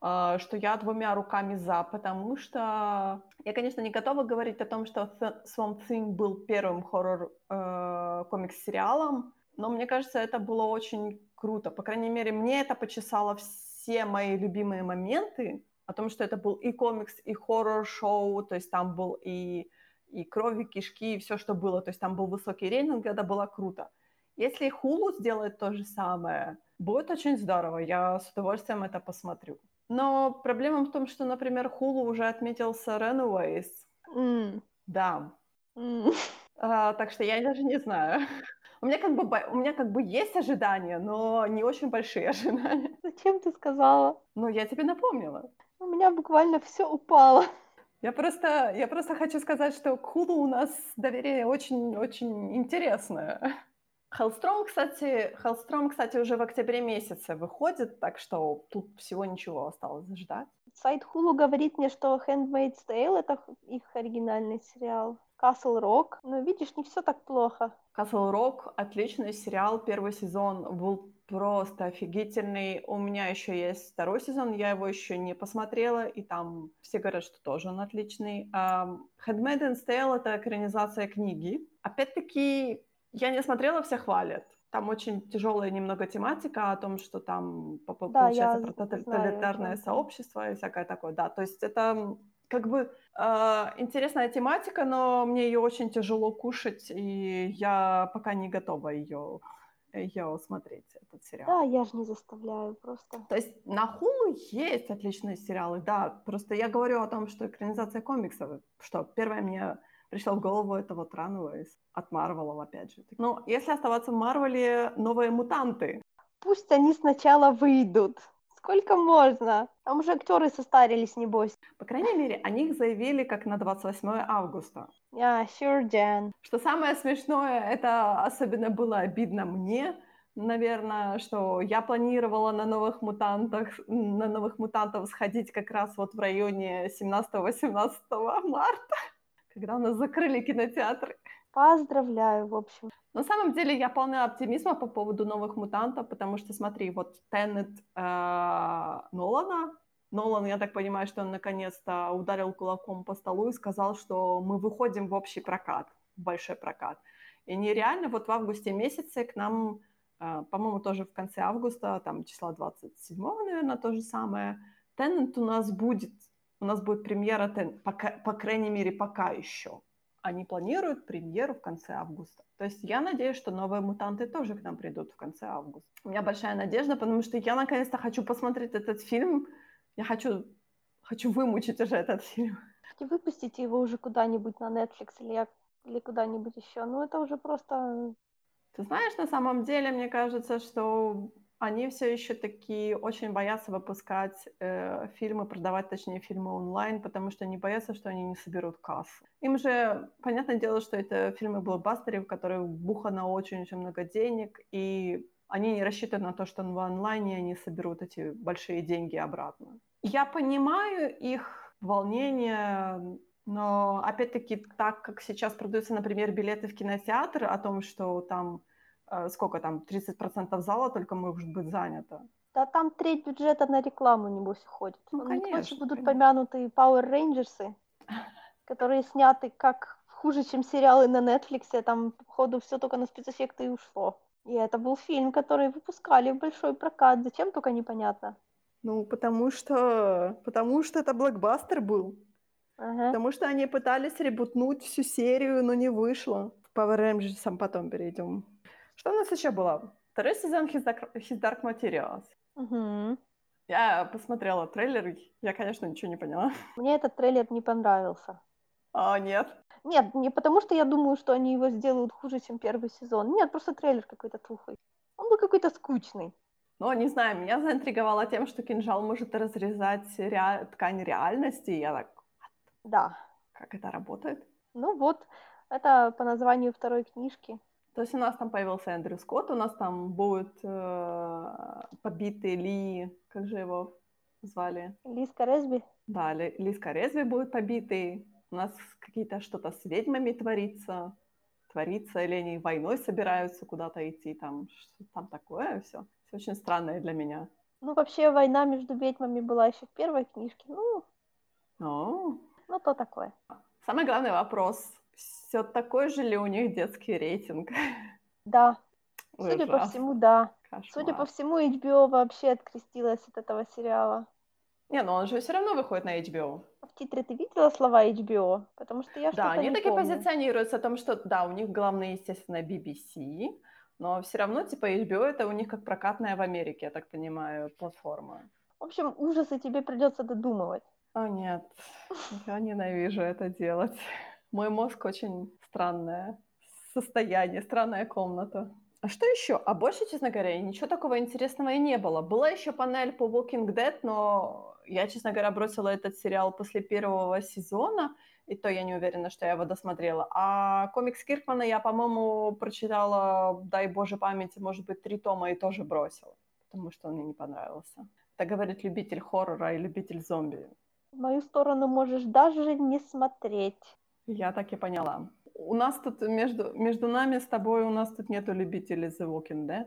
а, что я двумя руками за, потому что я, конечно, не готова говорить о том, что Swamp Thing был первым хоррор-комикс-сериалом, но мне кажется, это было очень круто. По крайней мере, мне это почесало все мои любимые моменты о том, что это был и комикс, и хоррор-шоу, то есть там был и, и кровь, и кишки, и все, что было. То есть там был высокий рейтинг, это было круто. Если Hulu сделает то же самое, будет очень здорово, я с удовольствием это посмотрю. Но проблема в том, что, например, Hulu уже отметился Runaways. М, Да. м. А, так что я даже не знаю. У меня, как бы, у меня как бы есть ожидания, но не очень большие ожидания. Зачем ты сказала? Ну, я тебе напомнила. У меня буквально все упало. Я просто, я просто хочу сказать, что к Hulu у нас доверие очень-очень интересное. Hellstrom, кстати, Hellstrom, кстати, уже в октябре месяце выходит, так что тут всего ничего осталось ждать. Сайт Hulu говорит мне, что Handmaid's Tale это их оригинальный сериал. Castle Rock. Но видишь, не все так плохо. Castle Rock отличный сериал, первый сезон был просто офигительный. У меня еще есть второй сезон, я его еще не посмотрела, и там все говорят, что тоже он отличный. Um, Tale — это экранизация книги. опять-таки, я не смотрела, все хвалят. Там очень тяжелая немного тематика о том, что там Да, получается про знаю, тоталитарное сообщество и всякое такое. Да, то есть это как бы э, интересная тематика, но мне ее очень тяжело кушать, и я пока не готова ее, ее смотреть, этот сериал. Да, я же не заставляю просто. То есть на Hulu есть отличные сериалы, да. Просто я говорю о том, что экранизация комиксов, что первое мне пришло в голову, это вот Runaways от Марвелов, опять же. Ну, если оставаться в Марвеле, новые мутанты. Пусть они сначала выйдут. Сколько можно? Там уже актеры состарились, небось. По крайней мере, о них заявили как на 28 августа. Yeah, sure, Jan. Что самое смешное, это особенно было обидно мне, наверное, что я планировала на новых мутантах, на новых мутантов сходить как раз вот в районе 17-18 марта, когда у нас закрыли кинотеатры. Поздравляю, в общем. На самом деле я полна оптимизма по поводу новых мутантов, потому что, смотри, вот Теннет э, Нолана, Нолан, я так понимаю, что он наконец-то ударил кулаком по столу и сказал, что мы выходим в общий прокат, в большой прокат. И нереально вот в августе месяце к нам, э, по-моему, тоже в конце августа, там числа 27, наверное, то же самое, Теннет у нас будет, у нас будет премьера, Тен, по, по крайней мере, пока еще. Они планируют премьеру в конце августа. То есть я надеюсь, что новые мутанты тоже к нам придут в конце августа. У меня большая надежда, потому что я наконец-то хочу посмотреть этот фильм. Я хочу, хочу вымучить уже этот фильм. И выпустите его уже куда-нибудь на Netflix или, или куда-нибудь еще. Ну, это уже просто... Ты знаешь, на самом деле, мне кажется, что они все еще такие очень боятся выпускать э, фильмы, продавать, точнее, фильмы онлайн, потому что они боятся, что они не соберут кассу. Им же, понятное дело, что это фильмы блокбастеры, в которых бухано очень-очень много денег, и они не рассчитывают на то, что в онлайне они соберут эти большие деньги обратно. Я понимаю их волнение, но опять-таки так, как сейчас продаются, например, билеты в кинотеатр о том, что там сколько там, 30% зала только может быть занято. Да там треть бюджета на рекламу, небось, уходит. Ну, прочь конечно, будут конечно. помянуты Power Rangers, которые сняты как хуже, чем сериалы на Netflix. Там, походу, все только на спецэффекты и ушло. И это был фильм, который выпускали в большой прокат. Зачем, только непонятно. Ну, потому что, потому что это блокбастер был. Ага. Потому что они пытались ребутнуть всю серию, но не вышло. К Power Rangers потом перейдем. Что у нас еще было? Второй сезон His Dark, His Dark Materials. Мгм. Я посмотрела трейлер, я, конечно, ничего не поняла. Мне этот трейлер не понравился. А, нет. Нет, не потому что я думаю, что они его сделают хуже, чем первый сезон. Нет, просто трейлер какой-то тухлый. Он был какой-то скучный. Ну, не знаю, меня заинтриговало тем, что кинжал может разрезать ре... ткань реальности. И я так, Да. как это работает? Ну вот, это по названию второй книжки. То есть у нас там появился Эндрю Скотт, у нас там будет э, побитый Ли, как же его звали? Лиска Резби. Да, Ли, Лиска Резви будет побитый. У нас какие-то что-то с ведьмами творится. Творится, или они войной собираются куда-то идти, там, что там такое все. Все очень странное для меня. Ну, вообще, война между ведьмами была еще в первой книжке. Ну, Ну, ну то такое. самый главный вопрос. Все такой же ли у них детский рейтинг? Да, судя по Ужас. всему, да. Кошмар. Судя по всему, HBO вообще открестилась от этого сериала. Не, ну он же все равно выходит на HBO. А в титре ты видела слова HBO? Потому что я Да, они не таки помню. позиционируются о том, что да, у них главное, естественно, BBC, но все равно, типа, HBO это у них как прокатная в Америке, я так понимаю, платформа. В общем, ужасы тебе придется додумывать. А нет, я ненавижу это делать. Мой мозг очень странное состояние, странная комната. А что еще? А больше, честно говоря, ничего такого интересного и не было. Была еще панель по Walking Dead, но я, честно говоря, бросила этот сериал после первого сезона, и то я не уверена, что я его досмотрела. А комикс Киркмана я, по-моему, прочитала, дай боже памяти, может быть, три тома и тоже бросила, потому что он мне не понравился. Это говорит любитель хоррора и любитель зомби. В мою сторону можешь даже не смотреть. Я так и поняла. У нас тут между, между нами с тобой, у нас тут нету любителей The Walking Dead.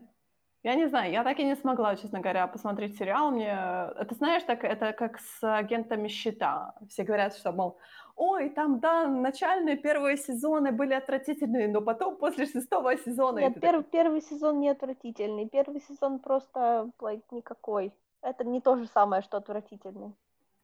Я не знаю, я так и не смогла, честно говоря, посмотреть сериал. Мне, это знаешь, так это как с агентами щита. Все говорят, что мол, ой, там да, начальные первые сезоны были отвратительные, но потом после шестого сезона. Нет, пер- так... первый сезон не отвратительный, первый сезон просто like, никакой. Это не то же самое, что отвратительный.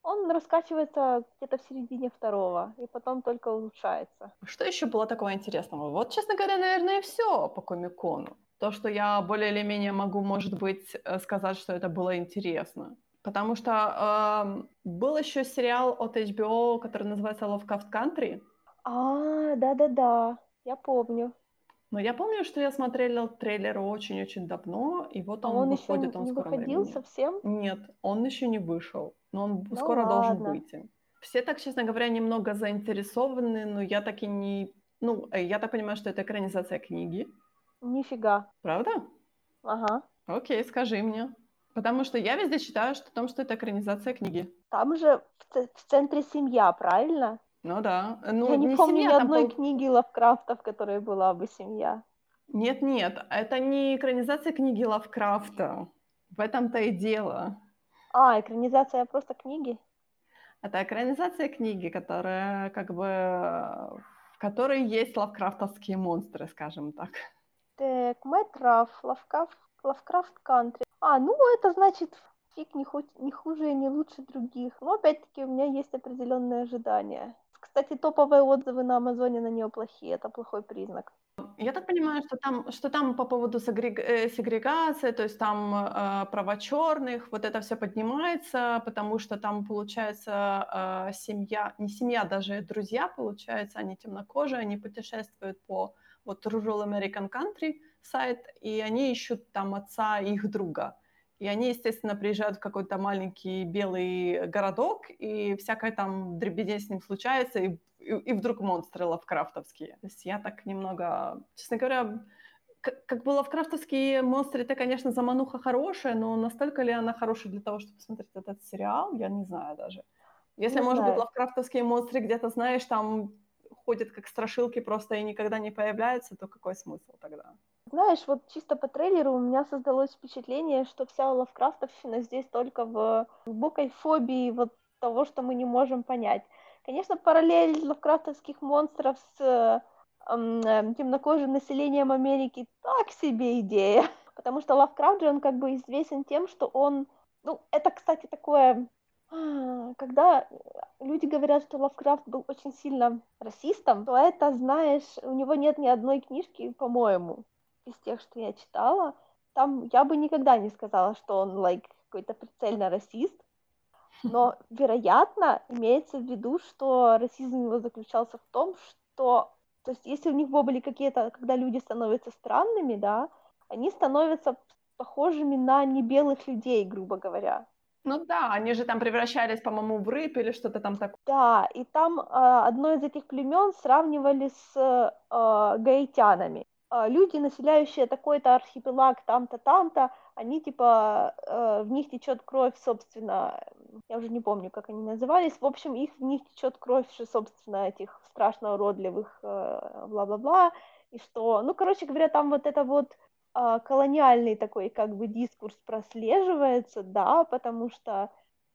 Он раскачивается где-то в середине второго, и потом только улучшается. Что еще было такого интересного? Вот, честно говоря, наверное, все по Комикону. То, что я более или менее могу, может быть, э, сказать, что это было интересно. Потому что э, был еще сериал от HBO, который называется Lovecraft Country. А, да-да-да, я помню. Но я помню, что я смотрела трейлер очень-очень давно, и вот он, а он выходит, еще он не скоро выходил времени. совсем? Нет, он еще не вышел, но он ну, скоро ладно. должен выйти. Все так, честно говоря, немного заинтересованы, но я так и не... Ну, э, я так понимаю, что это экранизация книги. Нифига. Правда? Ага. Окей, скажи мне. Потому что я везде читаю что, о том, что это экранизация книги. Там же в, в центре семья, правильно? Ну да. Ну, я не, не помню семья, ни одной пол... книги Лавкрафта, в которой была бы семья. Нет, нет, это не экранизация книги Лавкрафта. В этом-то и дело. А, экранизация просто книги? Это экранизация книги, которая как бы в которой есть лавкрафтовские монстры, скажем так. Так, Мэтрав, Лавкрафт, Лавкрафт Кантри. А, ну это значит фиг не, хоть, не хуже и не лучше других. Но опять-таки у меня есть определенные ожидания. Кстати, топовые отзывы на Амазоне на нее плохие, это плохой признак. Я так понимаю, что там, что там по поводу. Э, сегрегации, то есть там э, права черных, вот это все поднимается, потому что там получается э, семья, не семья, даже друзья, получается, они темнокожие, они путешествуют по вот Rural American Country сайт, и они ищут там отца их друга. И они, естественно, приезжают в какой-то маленький белый городок, и всякое там дребедень с ним случается, и, и, и вдруг монстры лавкрафтовские. То есть я так немного, честно говоря, как, как бы лавкрафтовские монстры, это, конечно, замануха хорошая, но настолько ли она хорошая для того, чтобы посмотреть этот сериал, я не знаю даже. Если, не может знаю. быть, лавкрафтовские монстры где-то, знаешь, там ходят как страшилки просто и никогда не появляются, то какой смысл тогда? Знаешь, вот чисто по трейлеру у меня создалось впечатление, что вся Лавкрафтовщина здесь только в глубокой фобии вот того, что мы не можем понять. Конечно, параллель лавкрафтовских монстров с э, э, темнокожим населением Америки так себе идея. Потому что Лавкрафт же, он как бы известен тем, что он... Ну, это, кстати, такое... А, когда люди говорят, что Лавкрафт был очень сильно расистом, то это, знаешь, у него нет ни одной книжки, по-моему, из тех, что я читала, там я бы никогда не сказала, что он like, какой-то прицельно расист, но, вероятно, имеется в виду, что расизм его заключался в том, что, то есть, если у них были какие-то, когда люди становятся странными, да, они становятся похожими на небелых людей, грубо говоря. Ну да, они же там превращались, по-моему, в рыб или что-то там такое. Да, и там э, одно из этих племен сравнивали с э, гаитянами. А, люди, населяющие такой-то архипелаг там-то, там-то, они типа, э, в них течет кровь, собственно, я уже не помню, как они назывались, в общем, их в них течет кровь, собственно, этих страшно уродливых э, бла-бла-бла, и что, ну, короче говоря, там вот это вот э, колониальный такой как бы дискурс прослеживается, да, потому что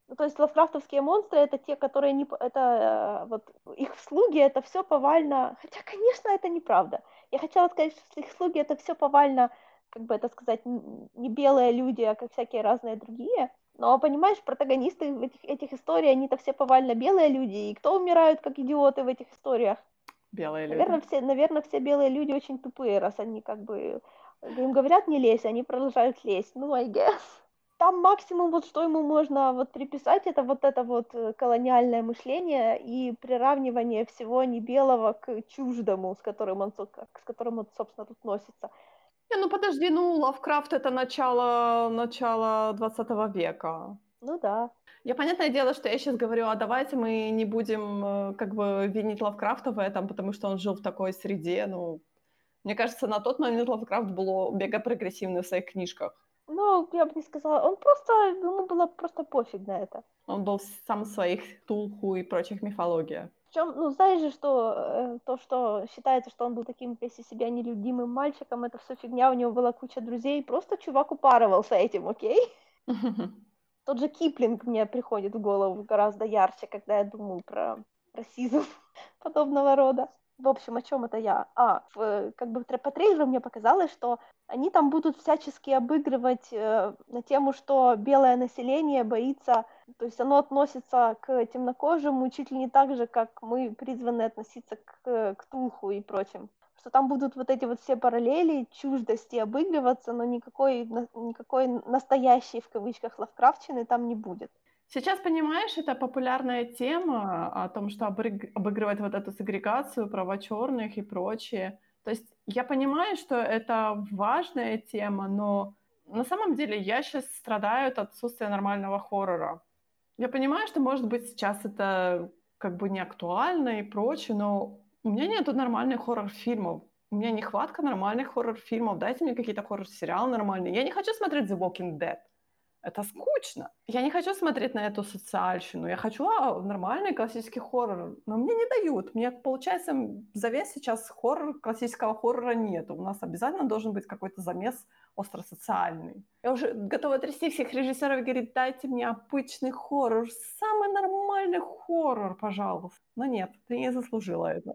ну, то есть лавкрафтовские монстры это те, которые не... Это вот их слуги это все повально... Хотя, конечно, это неправда. Я хотела сказать, что их слуги это все повально, как бы это сказать, не белые люди, а как всякие разные другие. Но, понимаешь, протагонисты в этих, этих историях, они-то все повально белые люди. И кто умирают как идиоты в этих историях? Белые люди. Наверное, все, наверное, все белые люди очень тупые, раз они как бы... Им говорят не лезь, они продолжают лезть. Ну, I guess там максимум, вот что ему можно вот приписать, это вот это вот э, колониальное мышление и приравнивание всего не белого к чуждому, с которым он, с которым он, собственно, тут носится. Не, ну подожди, ну Лавкрафт это начало, начало 20 века. Ну да. Я, понятное дело, что я сейчас говорю, а давайте мы не будем э, как бы винить Лавкрафта в этом, потому что он жил в такой среде, ну, мне кажется, на тот момент Лавкрафт был мега прогрессивный в своих книжках. Ну, я бы не сказала. Он просто, ему было просто пофиг на это. Он был сам своих Тулху и прочих мифология. Причем, ну, знаешь же, что э, то, что считается, что он был таким весь из себя нелюдимым мальчиком, это все фигня, у него была куча друзей, просто чувак упарывался этим, окей? Тот же Киплинг мне приходит в голову гораздо ярче, когда я думаю про расизм подобного рода. В общем, о чем это я? А, в, как бы по трейлеру мне показалось, что они там будут всячески обыгрывать э, на тему, что белое население боится, то есть оно относится к темнокожему чуть ли не так же, как мы призваны относиться к, к Туху и прочим. Что там будут вот эти вот все параллели, чуждости обыгрываться, но никакой, никакой настоящей, в кавычках, лавкрафтчины там не будет. Сейчас, понимаешь, это популярная тема о том, что обыгрывать вот эту сегрегацию, права черных и прочее. То есть я понимаю, что это важная тема, но на самом деле я сейчас страдаю от отсутствия нормального хоррора. Я понимаю, что, может быть, сейчас это как бы не актуально и прочее, но у меня нету нормальных хоррор-фильмов. У меня нехватка нормальных хоррор-фильмов. Дайте мне какие-то хоррор-сериалы нормальные. Я не хочу смотреть The Walking Dead. Это скучно. Я не хочу смотреть на эту социальщину. Я хочу а, нормальный классический хоррор. Но мне не дают. Мне, получается, завес сейчас хоррор, классического хоррора нет. У нас обязательно должен быть какой-то замес остросоциальный. Я уже готова трясти всех режиссеров и говорить, дайте мне обычный хоррор, самый нормальный хоррор, пожалуйста. Но нет, ты не заслужила это.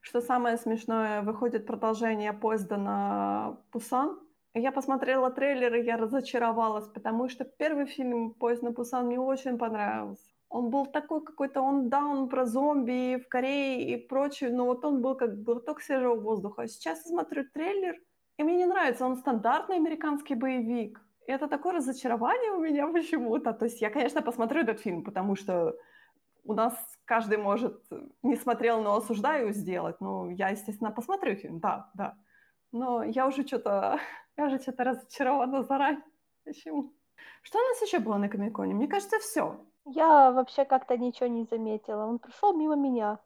Что самое смешное, выходит продолжение поезда на Пусан, я посмотрела трейлер, и я разочаровалась, потому что первый фильм «Поезд на Пусан» мне очень понравился. Он был такой какой-то, он, да, он про зомби в Корее и прочее, но вот он был как глоток свежего воздуха. Сейчас я смотрю трейлер, и мне не нравится, он стандартный американский боевик. И это такое разочарование у меня почему-то. То есть я, конечно, посмотрю этот фильм, потому что у нас каждый может, не смотрел, но осуждаю сделать. Ну, я, естественно, посмотрю фильм, да, да. Но я уже что-то я уже что-то разочарована заранее. Почему? Что у нас еще было на Комиконе? Мне кажется, все. Я вообще как-то ничего не заметила. Он прошел мимо меня.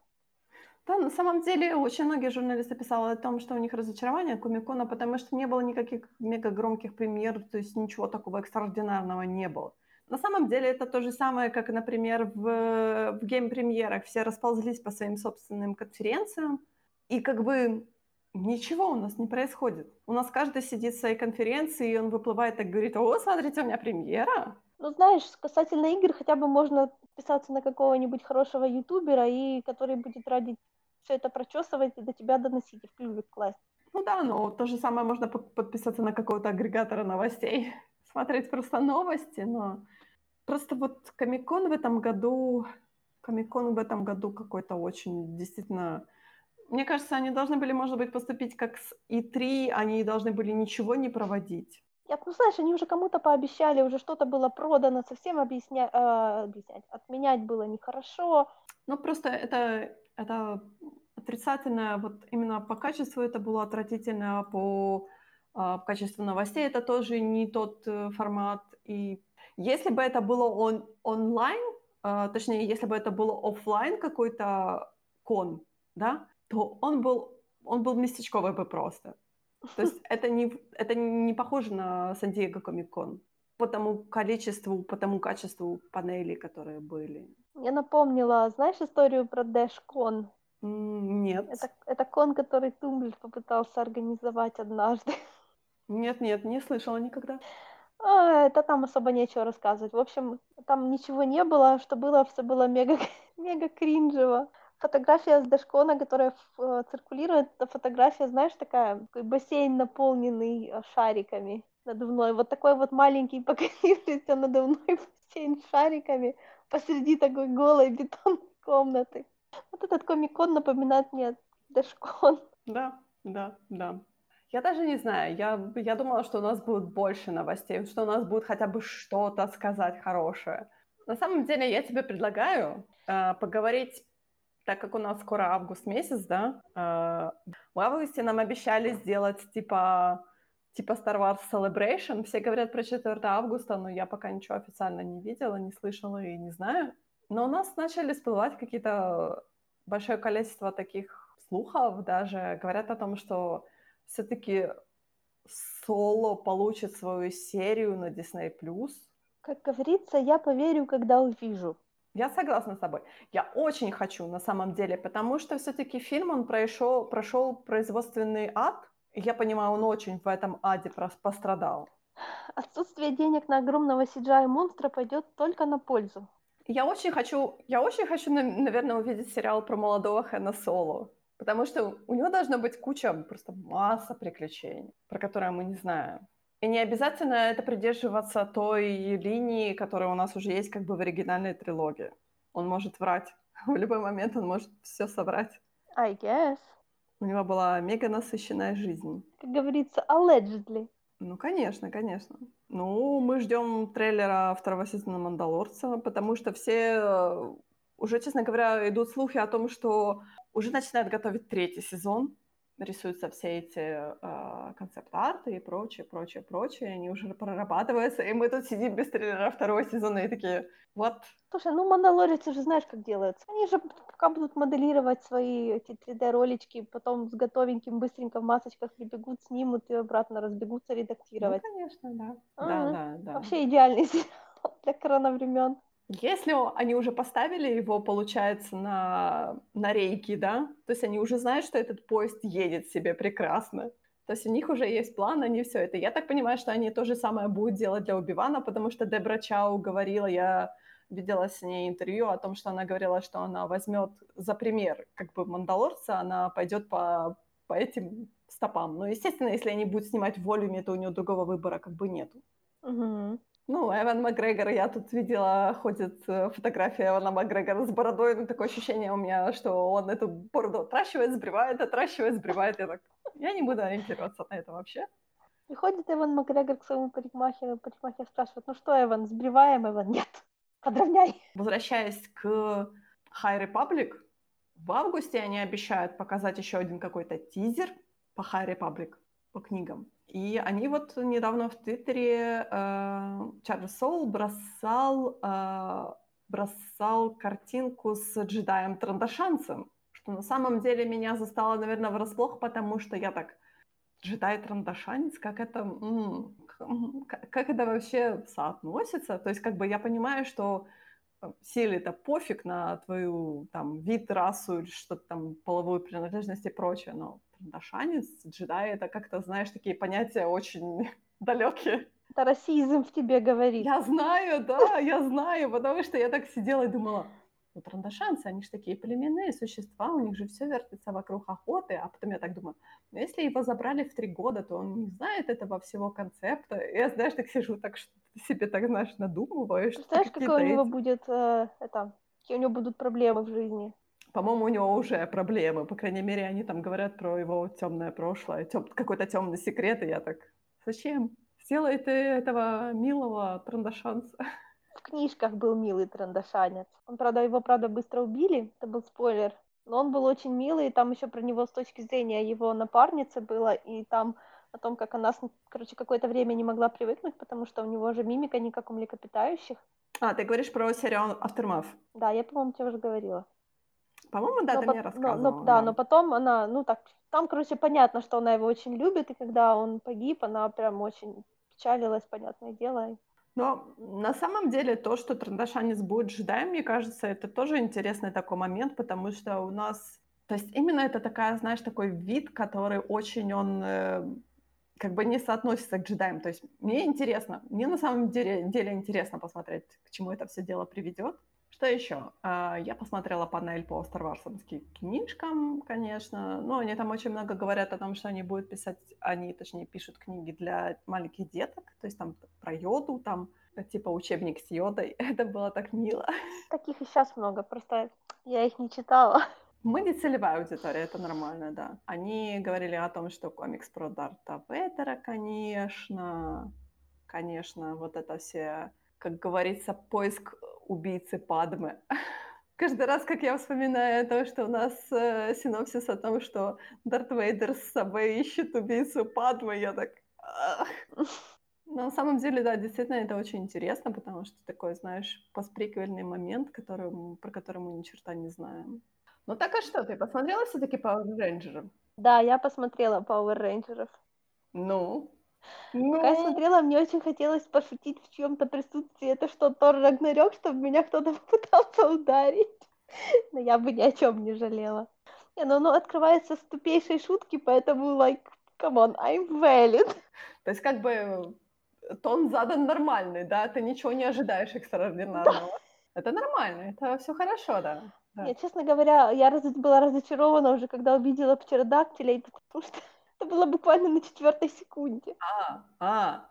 Да, на самом деле очень многие журналисты писали о том, что у них разочарование Комикона, потому что не было никаких мега громких премьер, то есть ничего такого экстраординарного не было. На самом деле это то же самое, как, например, в, в гейм-премьерах. Все расползлись по своим собственным конференциям, и как бы Ничего у нас не происходит. У нас каждый сидит в своей конференции, и он выплывает и говорит, о, смотрите, у меня премьера. Ну, знаешь, касательно игр, хотя бы можно подписаться на какого-нибудь хорошего ютубера, и который будет ради все это прочесывать и до тебя доносить и в плювик класть. Ну да, но то же самое можно подписаться на какого-то агрегатора новостей, смотреть просто новости, но просто вот Комикон в этом году, Комикон в этом году какой-то очень действительно мне кажется, они должны были, может быть, поступить как с И3, они должны были ничего не проводить. Я, ну, знаешь, они уже кому-то пообещали, уже что-то было продано, совсем объясня... э, объяснять, отменять было нехорошо. Ну, просто это, это отрицательное, вот именно по качеству это было отвратительно, по э, качеству новостей это тоже не тот э, формат. И если бы это было он, онлайн, э, точнее, если бы это было офлайн какой-то кон, да, то он был, он был местечковый бы просто. То есть это не, это не похоже на Сан-Диего Комик-кон по тому количеству, по тому качеству панелей, которые были. Я напомнила, знаешь историю про Дэш-кон? Нет. Это, это кон, который Тумблер попытался организовать однажды. Нет, нет, не слышала никогда. А, это там особо нечего рассказывать. В общем, там ничего не было, что было, все было мега, мега кринжево фотография с Дашкона, которая э, циркулирует, это фотография, знаешь, такая, такой бассейн, наполненный э, шариками надувной. Вот такой вот маленький покосившийся надувной бассейн с шариками посреди такой голой бетонной комнаты. Вот этот комикон напоминает мне Дашкон. Да, да, да. Я даже не знаю, я, я думала, что у нас будет больше новостей, что у нас будет хотя бы что-то сказать хорошее. На самом деле я тебе предлагаю э, поговорить так как у нас скоро август месяц, да, э, в августе нам обещали сделать типа типа Star Wars Celebration. Все говорят про 4 августа, но я пока ничего официально не видела, не слышала и не знаю. Но у нас начали всплывать какие-то большое количество таких слухов даже. Говорят о том, что все-таки Соло получит свою серию на Disney+. Как говорится, я поверю, когда увижу. Я согласна с тобой. Я очень хочу на самом деле, потому что все-таки фильм, он прошел, прошел производственный ад. И я понимаю, он очень в этом аде пострадал. Отсутствие денег на огромного CGI монстра пойдет только на пользу. Я очень хочу, я очень хочу, наверное, увидеть сериал про молодого Хэна Соло. Потому что у него должна быть куча, просто масса приключений, про которые мы не знаем. И не обязательно это придерживаться той линии, которая у нас уже есть как бы в оригинальной трилогии. Он может врать. В любой момент он может все соврать. I guess. У него была мега насыщенная жизнь. Как говорится, allegedly. Ну, конечно, конечно. Ну, мы ждем трейлера второго сезона «Мандалорца», потому что все э, уже, честно говоря, идут слухи о том, что уже начинают готовить третий сезон, рисуются все эти э, концепт-арты и прочее, прочее, прочее, они уже прорабатываются, и мы тут сидим без трейлера второго сезона и такие, вот. Слушай, ну Мандалорец уже знаешь, как делается. Они же пока будут моделировать свои эти 3D-ролички, потом с готовеньким быстренько в масочках прибегут, снимут и обратно разбегутся редактировать. Ну, конечно, да. А-а-а. Да, да, да. Вообще идеальный сериал для коронавремен. Если они уже поставили его, получается, на, на рейки, да, то есть они уже знают, что этот поезд едет себе прекрасно. То есть у них уже есть план, они все это. Я так понимаю, что они то же самое будут делать для Убивана, потому что Дебра Чау говорила, я видела с ней интервью о том, что она говорила, что она возьмет за пример как бы Мандалорца, она пойдет по, по этим стопам. Но, естественно, если они будут снимать в волюме, то у нее другого выбора как бы нету. Угу. Ну, Эван Макгрегор, я тут видела, ходит э, фотография Эвана Макгрегора с бородой, ну, такое ощущение у меня, что он эту бороду отращивает, сбривает, отращивает, сбривает. Я так, я не буду ориентироваться на это вообще. Приходит Эван Макгрегор к своему парикмахеру, парикмахер спрашивает, ну что, Эван, сбриваем? Эван, нет, подровняй. Возвращаясь к High Republic, в августе они обещают показать еще один какой-то тизер по High Republic, по книгам. И они вот недавно в Твиттере э, Чарльз Соул бросал, э, бросал картинку с джедаем Трандашанцем, что на самом деле меня застало, наверное, врасплох, потому что я так, джедай Трандашанец, как это, м- как, это вообще соотносится? То есть как бы я понимаю, что э, силе-то пофиг на твою там вид, расу или что-то там, половую принадлежность и прочее, но Дашанец, джедай, это как-то, знаешь, такие понятия очень далекие. Это расизм в тебе говорит. Я знаю, да, я знаю, потому что я так сидела и думала, ну, трандашанцы, они же такие племенные существа, у них же все вертится вокруг охоты, а потом я так думаю, ну, если его забрали в три года, то он не знает этого всего концепта. И я, знаешь, так сижу, так что себе так, знаешь, надумываешь. Представляешь, какой у него будет, э, это, какие у него будут проблемы в жизни? По-моему, у него уже проблемы. По крайней мере, они там говорят про его темное прошлое, тем... какой-то темный секрет, и я так, зачем? Сделай ты этого милого трандашанца. В книжках был милый трандашанец. Он, правда, его, правда, быстро убили, это был спойлер. Но он был очень милый, и там еще про него с точки зрения его напарницы было, и там о том, как она, короче, какое-то время не могла привыкнуть, потому что у него же мимика не как у млекопитающих. А, ты говоришь про сериал Aftermath? Да, я, по-моему, тебе уже говорила. По-моему, да, но ты по- мне рассказывала. Но, но, да, да, но потом она, ну так, там, короче, понятно, что она его очень любит, и когда он погиб, она прям очень печалилась, понятное дело. Но на самом деле то, что Трандашанец будет джедаем, мне кажется, это тоже интересный такой момент, потому что у нас... То есть именно это такая, знаешь, такой вид, который очень он э, как бы не соотносится к джедаям. То есть мне интересно, мне на самом деле, деле интересно посмотреть, к чему это все дело приведет. Что еще? А, я посмотрела панель по старварсовским книжкам, конечно. Но они там очень много говорят о том, что они будут писать, они, точнее, пишут книги для маленьких деток. То есть там про йоду, там типа учебник с йодой. Это было так мило. Таких и сейчас много, просто я их не читала. Мы не целевая аудитория, это нормально, да. Они говорили о том, что комикс про Дарта Вейдера, конечно, конечно, вот это все, как говорится, поиск убийцы Падмы. Каждый раз, как я вспоминаю то, что у нас э, синопсис о том, что Дарт Вейдер с собой ищет убийцу Падмы, я так... на самом деле, да, действительно, это очень интересно, потому что такой, знаешь, постприквельный момент, который, про который мы ни черта не знаем. Ну так а что, ты посмотрела все-таки Power Rangers? Да, я посмотрела Power Rangers. Ну? Пока я Ну, смотрела, мне очень хотелось пошутить в чьем-то присутствии. Это что, Тор Рагнарёк, чтобы меня кто-то попытался ударить? Но я бы ни о чем не жалела. Не, ну оно открывается с тупейшей шутки, поэтому, like, come on, I'm valid. то есть как бы тон задан нормальный, да? Ты ничего не ожидаешь экстраординарного. Это нормально, это все хорошо, да. да. Нет, честно говоря, я раз- была разочарована уже, когда увидела птеродактилей, потому что это было буквально на четвертой секунде. А, а,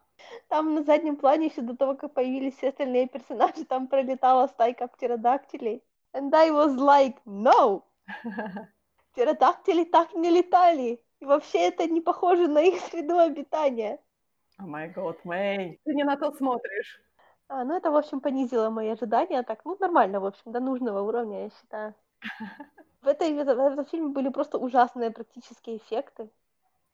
Там на заднем плане еще до того, как появились все остальные персонажи, там пролетала стайка птеродактилей. And I was like, no, птеродактили так не летали. И вообще это не похоже на их среду обитания. О май год, Мэй, ты не на то смотришь. А, ну это, в общем, понизило мои ожидания. Так, ну нормально, в общем, до нужного уровня, я считаю. В, этой, в этом фильме были просто ужасные практические эффекты.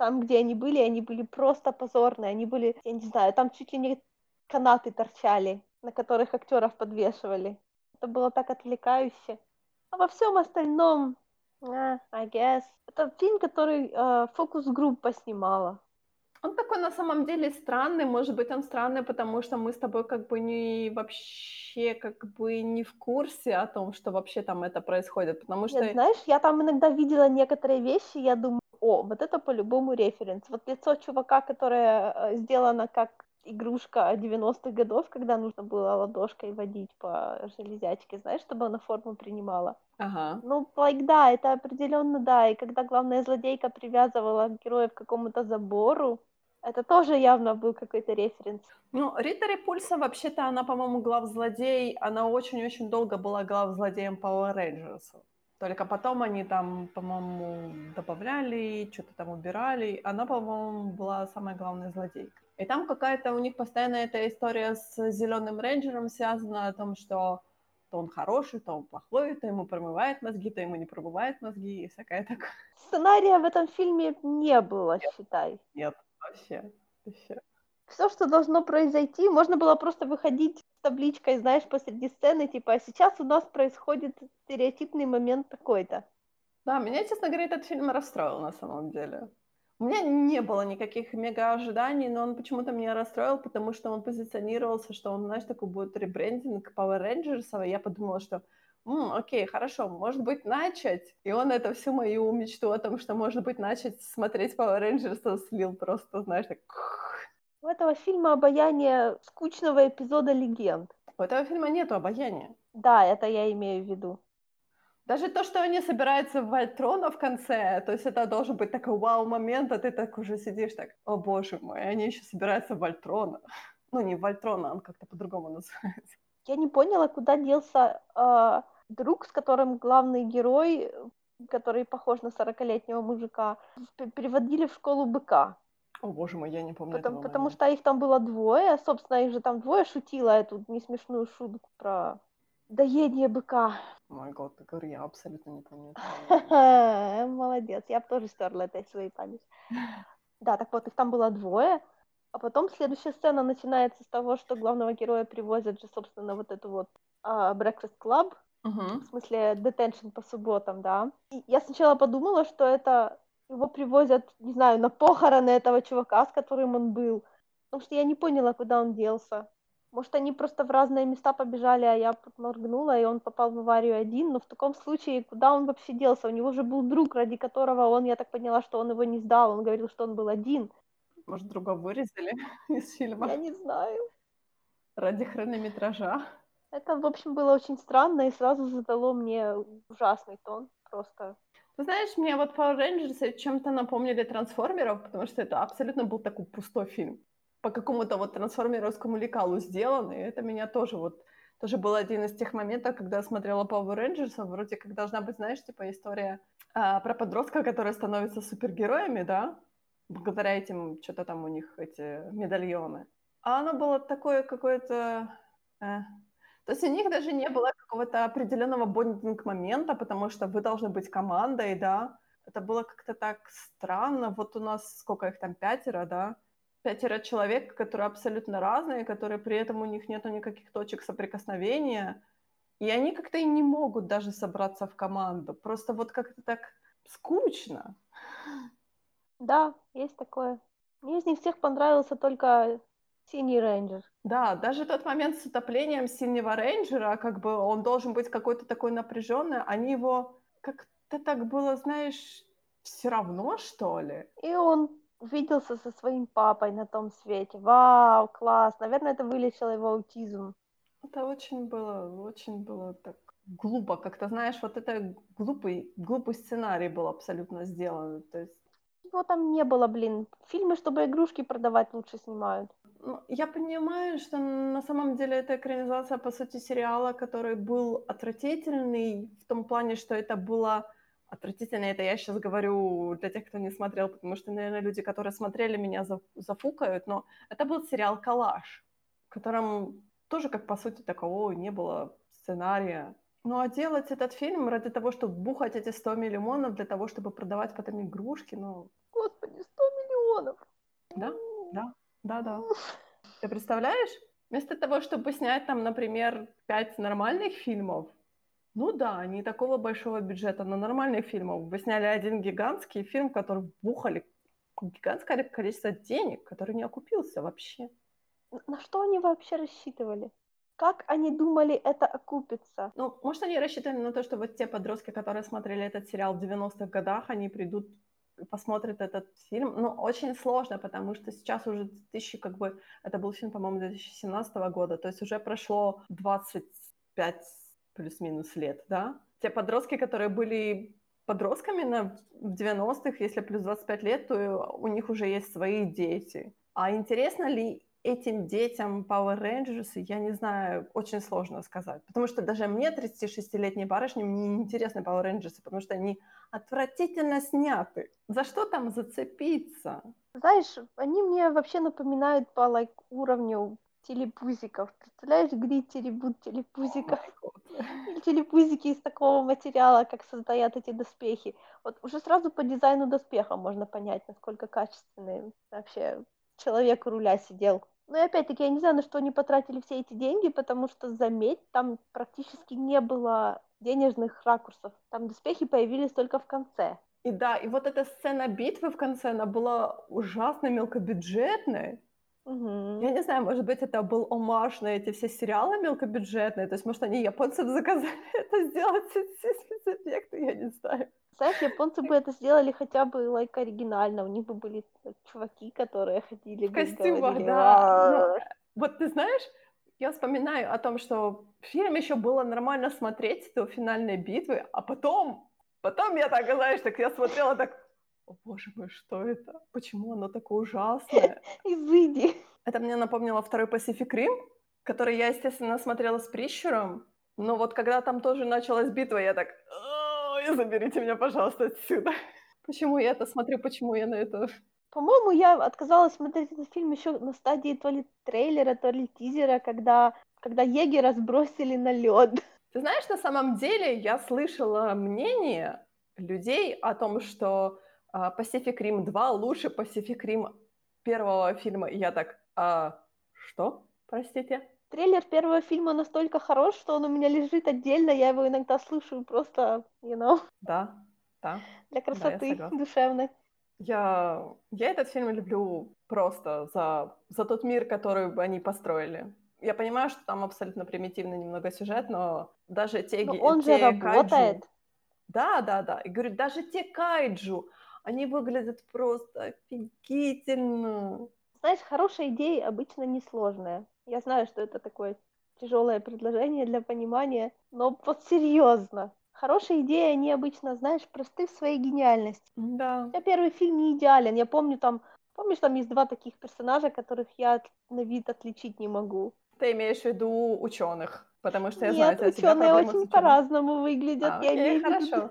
Там, где они были, они были просто позорные. Они были, я не знаю, там чуть ли не канаты торчали, на которых актеров подвешивали. Это было так отвлекающе. А во всем остальном, а, I guess. Это фильм, который э, фокус-группа снимала. Он такой на самом деле странный, может быть, он странный, потому что мы с тобой как бы не вообще как бы не в курсе о том, что вообще там это происходит, потому что... Нет, знаешь, я там иногда видела некоторые вещи, я думаю, о, вот это по-любому референс. Вот лицо чувака, которое э, сделано как игрушка 90-х годов, когда нужно было ладошкой водить по железячке, знаешь, чтобы она форму принимала. Ага. Ну, like, да, это определенно да. И когда главная злодейка привязывала героя к какому-то забору, это тоже явно был какой-то референс. Ну, Рита Репульса, вообще-то, она, по-моему, главзлодей, она очень-очень долго была главзлодеем Power Rangers. Только потом они там, по-моему, добавляли, что-то там убирали. Она, по-моему, была самая главная злодейка. И там какая-то у них постоянно эта история с зеленым рейнджером связана о том, что то он хороший, то он плохой, то ему промывает мозги, то ему не промывает мозги и всякое такое. Сценария в этом фильме не было, считай. Нет, вообще, вообще. Все, что должно произойти, можно было просто выходить с табличкой, знаешь, посреди сцены, типа, а сейчас у нас происходит стереотипный момент такой-то. Да, меня, честно говоря, этот фильм расстроил на самом деле. У меня не было никаких мега ожиданий, но он почему-то меня расстроил, потому что он позиционировался, что он, знаешь, такой будет ребрендинг Power Rangers, и я подумала, что М, окей, хорошо, может быть, начать. И он это всю мою мечту о том, что, может быть, начать смотреть Power Rangers слил просто, знаешь, так... У этого фильма обаяние скучного эпизода «Легенд». У этого фильма нету обаяния. Да, это я имею в виду. Даже то, что они собираются в Вольтрона в конце, то есть это должен быть такой вау-момент, а ты так уже сидишь так, о боже мой, они еще собираются в Вольтрона. Ну, не в Вольтрона, он как-то по-другому называется. Я не поняла, куда делся э, друг, с которым главный герой, который похож на 40-летнего мужика, переводили в школу быка. О боже мой, я не помню Потому, этого потому момента. что их там было двое, собственно, их же там двое шутила эту несмешную шутку про доедение быка. Мой год, ты говори, я абсолютно не помню. Молодец, я бы тоже стерла это из своей памяти. Да, так вот, их там было двое, а потом следующая сцена начинается с того, что главного героя привозят же, собственно, вот эту вот а, Breakfast Club, в смысле detention по субботам, да. И я сначала подумала, что это его привозят, не знаю, на похороны этого чувака, с которым он был, потому что я не поняла, куда он делся. Может, они просто в разные места побежали, а я подморгнула, и он попал в аварию один, но в таком случае, куда он вообще делся? У него же был друг, ради которого он, я так поняла, что он его не сдал, он говорил, что он был один. Может, друга вырезали из фильма Я не знаю. ради хронометража? Это, в общем, было очень странно и сразу задало мне ужасный тон. Просто Ты знаешь, мне вот Power Rangers чем-то напомнили трансформеров, потому что это абсолютно был такой пустой фильм. По какому-то вот трансформеровскому лекалу сделан, и это меня тоже вот тоже был один из тех моментов, когда я смотрела Power Rangers, вроде как должна быть, знаешь, типа история а, про подростка, который становится супергероями, да, благодаря этим, что-то там у них эти медальоны. А оно было такое какое-то... э, то есть у них даже не было какого-то определенного бондинг-момента, потому что вы должны быть командой, да. Это было как-то так странно. Вот у нас сколько их там, пятеро, да? Пятеро человек, которые абсолютно разные, которые при этом у них нету никаких точек соприкосновения. И они как-то и не могут даже собраться в команду. Просто вот как-то так скучно. да, есть такое. Мне из них всех понравился только Синий Рейнджер. Да, даже тот момент с утоплением Синего Рейнджера, как бы он должен быть какой-то такой напряженный, они его как-то так было, знаешь, все равно, что ли? И он увиделся со своим папой на том свете. Вау, класс. Наверное, это вылечило его аутизм. Это очень было, очень было так глупо. Как-то, знаешь, вот это глупый, глупый сценарий был абсолютно сделан. То есть его там не было, блин. Фильмы, чтобы игрушки продавать, лучше снимают. Ну, я понимаю, что на самом деле это экранизация, по сути, сериала, который был отвратительный в том плане, что это было отвратительно. Это я сейчас говорю для тех, кто не смотрел, потому что, наверное, люди, которые смотрели, меня зафукают, но это был сериал «Калаш», в котором тоже, как по сути, такового не было сценария. Ну а делать этот фильм ради того, чтобы бухать эти 100 миллионов для того, чтобы продавать потом игрушки, ну... Господи, 100 миллионов! Да, да, да, да. Ты представляешь? Вместо того, чтобы снять там, например, пять нормальных фильмов, ну да, не такого большого бюджета, но нормальных фильмов. Вы сняли один гигантский фильм, в который бухали гигантское количество денег, который не окупился вообще. На что они вообще рассчитывали? Как они думали это окупится? Ну, может, они рассчитывали на то, что вот те подростки, которые смотрели этот сериал в 90-х годах, они придут посмотрят этот фильм. Ну, очень сложно, потому что сейчас уже 2000, как бы, это был фильм, по-моему, 2017 года, то есть уже прошло 25 плюс-минус лет, да? Те подростки, которые были подростками на, в 90-х, если плюс 25 лет, то у них уже есть свои дети. А интересно ли этим детям Power Rangers, я не знаю, очень сложно сказать. Потому что даже мне, 36-летней барышне, мне не интересны Power Rangers, потому что они отвратительно сняты. За что там зацепиться? Знаешь, они мне вообще напоминают по like, уровню телепузиков. Представляешь, где теребут телепузиков? Телепузики из такого материала, как создают эти доспехи. Вот уже сразу по дизайну доспеха можно понять, насколько качественные вообще человек у руля сидел. Ну и опять-таки, я не знаю, на что они потратили все эти деньги, потому что, заметь, там практически не было денежных ракурсов. Там доспехи появились только в конце. И да, и вот эта сцена битвы в конце, она была ужасно мелкобюджетной. Угу. Я не знаю, может быть, это был омаж на эти все сериалы мелкобюджетные, то есть, может, они японцев заказали это сделать, все спецэффекты, я не знаю. Знаешь, японцы бы это сделали хотя бы лайк like, оригинально. У них бы были чуваки, которые ходили в костюмах, да. Ну, вот ты знаешь, я вспоминаю о том, что фильм еще было нормально смотреть до финальной битвы, а потом, потом я так, знаешь, так я смотрела так, о боже мой, что это? Почему оно такое ужасное? Изыди. Это мне напомнило второй Pacific Rim, который я, естественно, смотрела с прищуром, но вот когда там тоже началась битва, я так, ой, заберите меня, пожалуйста, отсюда. Почему я это смотрю, почему я на это... По-моему, я отказалась смотреть этот фильм еще на стадии то ли трейлера, то ли тизера, когда, когда егера сбросили на лед. Ты знаешь, на самом деле я слышала мнение людей о том, что uh, Pacific Rim 2 лучше Pacific Rim первого фильма. И я так, а, что? Простите? Трейлер первого фильма настолько хорош, что он у меня лежит отдельно, я его иногда слышу просто, you know. Да, да. Для красоты да, душевной. Я, я этот фильм люблю просто за, за тот мир, который они построили. Я понимаю, что там абсолютно примитивный немного сюжет, но даже те... Но он те же работает. Кайджу, да, да, да. И говорю, даже те кайджу, они выглядят просто офигительно. Знаешь, хорошая идея обычно несложная. Я знаю, что это такое тяжелое предложение для понимания, но вот серьезно. Хорошие идеи, они обычно, знаешь, просты в своей гениальности. Да. Я первый фильм не идеален. Я помню там, помнишь, там есть два таких персонажа, которых я на вид отличить не могу. Ты имеешь в виду ученых? Потому что я Нет, знаю, ученые очень по-разному выглядят. А, я окей, имею хорошо. Виду,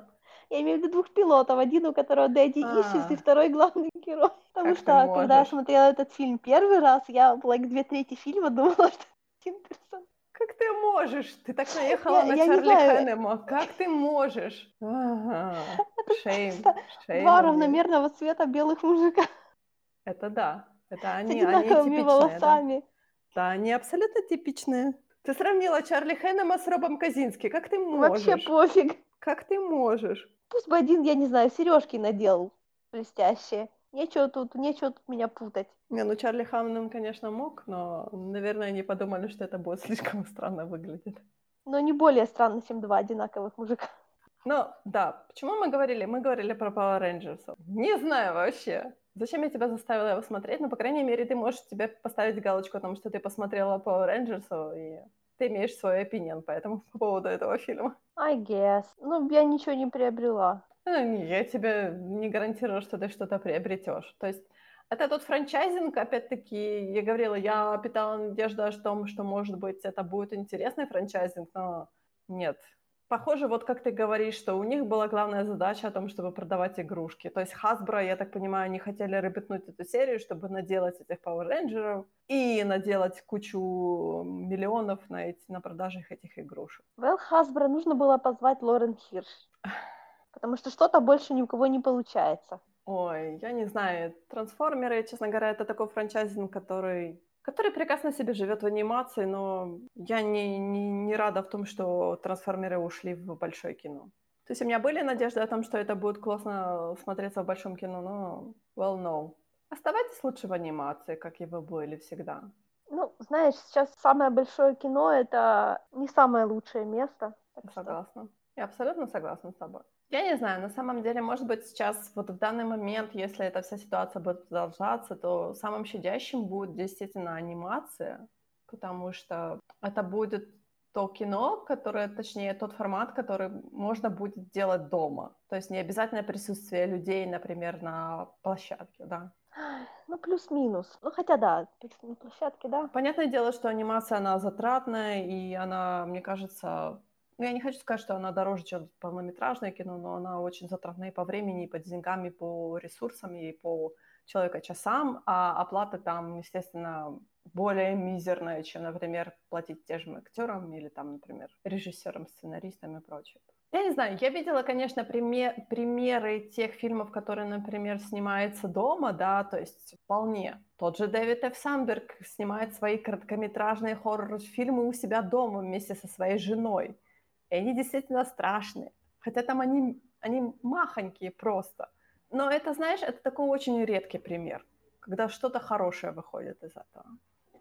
я имею в виду двух пилотов. Один, у которого Дэдди Ищис, и второй главный герой. Потому что, когда я смотрела этот фильм первый раз, я, like, две трети фильма думала, что один персонаж. Как ты можешь? Ты так наехала я, на я Чарли Хэннема. Как ты можешь? Ага. Shame. Shame. Два равномерного цвета белых мужика. Это да. Это они, С одинаковыми они типичные, волосами. Да. да, они абсолютно типичные. Ты сравнила Чарли Хэннема с Робом Казински. Как ты можешь? Вообще пофиг. Как ты можешь? Пусть бы один, я не знаю, сережки надел блестящие. Нечего тут, нечего тут меня путать. Не, ну Чарли Хамнем, конечно, мог, но, наверное, они подумали, что это будет слишком странно выглядеть. Но не более странно, чем два одинаковых мужика. Ну, да. Почему мы говорили? Мы говорили про Power Rangers. Не знаю вообще. Зачем я тебя заставила его смотреть? Ну, по крайней мере, ты можешь тебе поставить галочку о том, что ты посмотрела Power Rangers, и ты имеешь свой opinion поэтому по поводу этого фильма. I guess. Ну, я ничего не приобрела. Ну, я тебе не гарантирую, что ты что-то приобретешь. То есть это тот франчайзинг, опять-таки, я говорила, я питала надежду о том, что, может быть, это будет интересный франчайзинг, но нет. Похоже, вот как ты говоришь, что у них была главная задача о том, чтобы продавать игрушки. То есть Hasbro, я так понимаю, они хотели ребятнуть эту серию, чтобы наделать этих Power Rangers и наделать кучу миллионов на, эти, на продажах этих игрушек. Well, Hasbro нужно было позвать Лорен Хирш. Потому что что-то больше ни у кого не получается. Ой, я не знаю. Трансформеры, честно говоря, это такой франчайзинг, который который прекрасно себе живет в анимации, но я не, не, не рада в том, что трансформеры ушли в большое кино. То есть у меня были надежды о том, что это будет классно смотреться в большом кино, но well, no. Оставайтесь лучше в анимации, как и вы были всегда. Ну, знаешь, сейчас самое большое кино — это не самое лучшее место. Согласна. Что... Я абсолютно согласна с тобой. Я не знаю, на самом деле, может быть, сейчас, вот в данный момент, если эта вся ситуация будет продолжаться, то самым щадящим будет действительно анимация, потому что это будет то кино, которое, точнее, тот формат, который можно будет делать дома. То есть не обязательно присутствие людей, например, на площадке, да. Ну, плюс-минус. Ну, хотя да, на площадке, да. Понятное дело, что анимация, она затратная, и она, мне кажется, ну, я не хочу сказать, что она дороже, чем полнометражное кино, но она очень затратная и по времени, и по деньгам, и по ресурсам, и по человека часам, а оплата там, естественно, более мизерная, чем, например, платить тем же актерам или там, например, режиссерам, сценаристам и прочее. Я не знаю, я видела, конечно, пример, примеры тех фильмов, которые, например, снимаются дома, да, то есть вполне. Тот же Дэвид Ф. Самберг снимает свои короткометражные хоррор-фильмы у себя дома вместе со своей женой. И они действительно страшные. Хотя там они, они махонькие просто. Но это, знаешь, это такой очень редкий пример, когда что-то хорошее выходит из этого.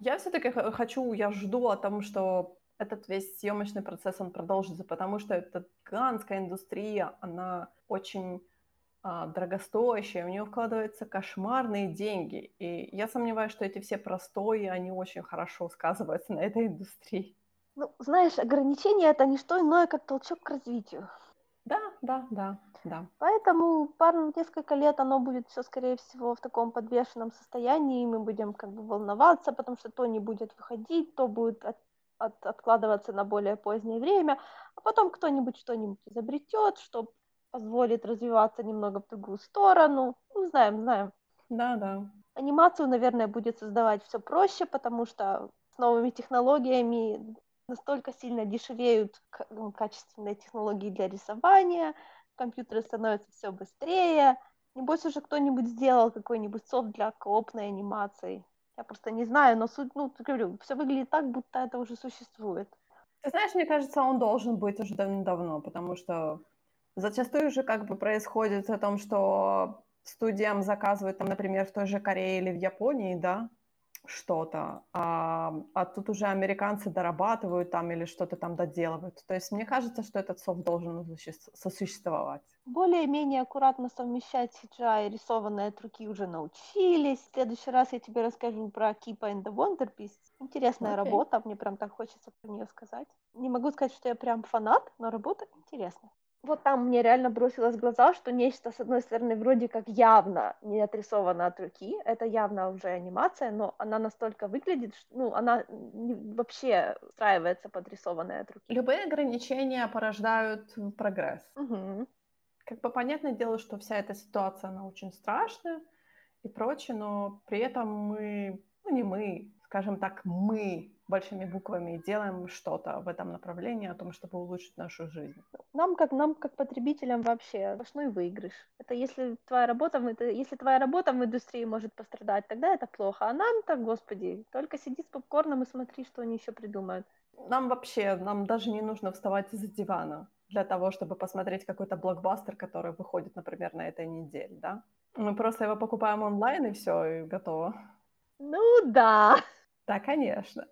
Я все-таки хочу, я жду о том, что этот весь съемочный процесс, он продолжится, потому что эта гигантская индустрия, она очень а, дорогостоящая, у нее вкладываются кошмарные деньги. И я сомневаюсь, что эти все простои, они очень хорошо сказываются на этой индустрии. Ну, знаешь, ограничения это не что иное, как толчок к развитию. Да, да, да, да. Поэтому пару, несколько лет оно будет все, скорее всего, в таком подвешенном состоянии, и мы будем как бы волноваться, потому что то не будет выходить, то будет от, от, откладываться на более позднее время, а потом кто-нибудь что-нибудь изобретет, что позволит развиваться немного в другую сторону. Ну, знаем, знаем. Да, да. Анимацию, наверное, будет создавать все проще, потому что с новыми технологиями настолько сильно дешевеют ну, качественные технологии для рисования, компьютеры становятся все быстрее. Небось уже кто-нибудь сделал какой-нибудь софт для коопной анимации. Я просто не знаю, но суть, ну, говорю, все выглядит так, будто это уже существует. Ты знаешь, мне кажется, он должен быть уже давно, потому что зачастую же как бы происходит о том, что студиям заказывают, там, например, в той же Корее или в Японии, да, что-то, а, а тут уже американцы дорабатывают там или что-то там доделывают. То есть мне кажется, что этот софт должен сосуществовать. Более-менее аккуратно совмещать CGI и рисованные от руки уже научились. В следующий раз я тебе расскажу про Keepa and the Wonder Beast. Интересная okay. работа, мне прям так хочется про нее сказать. Не могу сказать, что я прям фанат, но работа интересная вот там мне реально бросилось в глаза, что нечто, с одной стороны, вроде как явно не отрисовано от руки, это явно уже анимация, но она настолько выглядит, что, ну, она вообще устраивается подрисованная от руки. Любые ограничения порождают прогресс. Угу. Как бы понятное дело, что вся эта ситуация, она очень страшная и прочее, но при этом мы, ну не мы, скажем так, мы большими буквами делаем что-то в этом направлении, о том, чтобы улучшить нашу жизнь. Нам как, нам как потребителям вообще сплошной выигрыш. Это если твоя работа, это, если твоя работа в индустрии может пострадать, тогда это плохо. А нам-то, господи, только сиди с попкорном и смотри, что они еще придумают. Нам вообще, нам даже не нужно вставать из-за дивана для того, чтобы посмотреть какой-то блокбастер, который выходит, например, на этой неделе, да? Мы просто его покупаем онлайн, и все, и готово. Ну да. Да, конечно.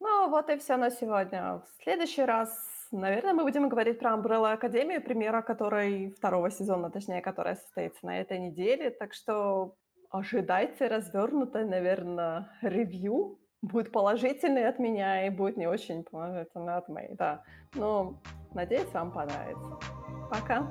Ну вот и все на сегодня. В следующий раз, наверное, мы будем говорить про Umbrella Академию, примера которой второго сезона, точнее, которая состоится на этой неделе. Так что ожидайте развернутое, наверное, ревью. Будет положительный от меня и будет не очень положительный от моей, да. Но надеюсь, вам понравится. Пока.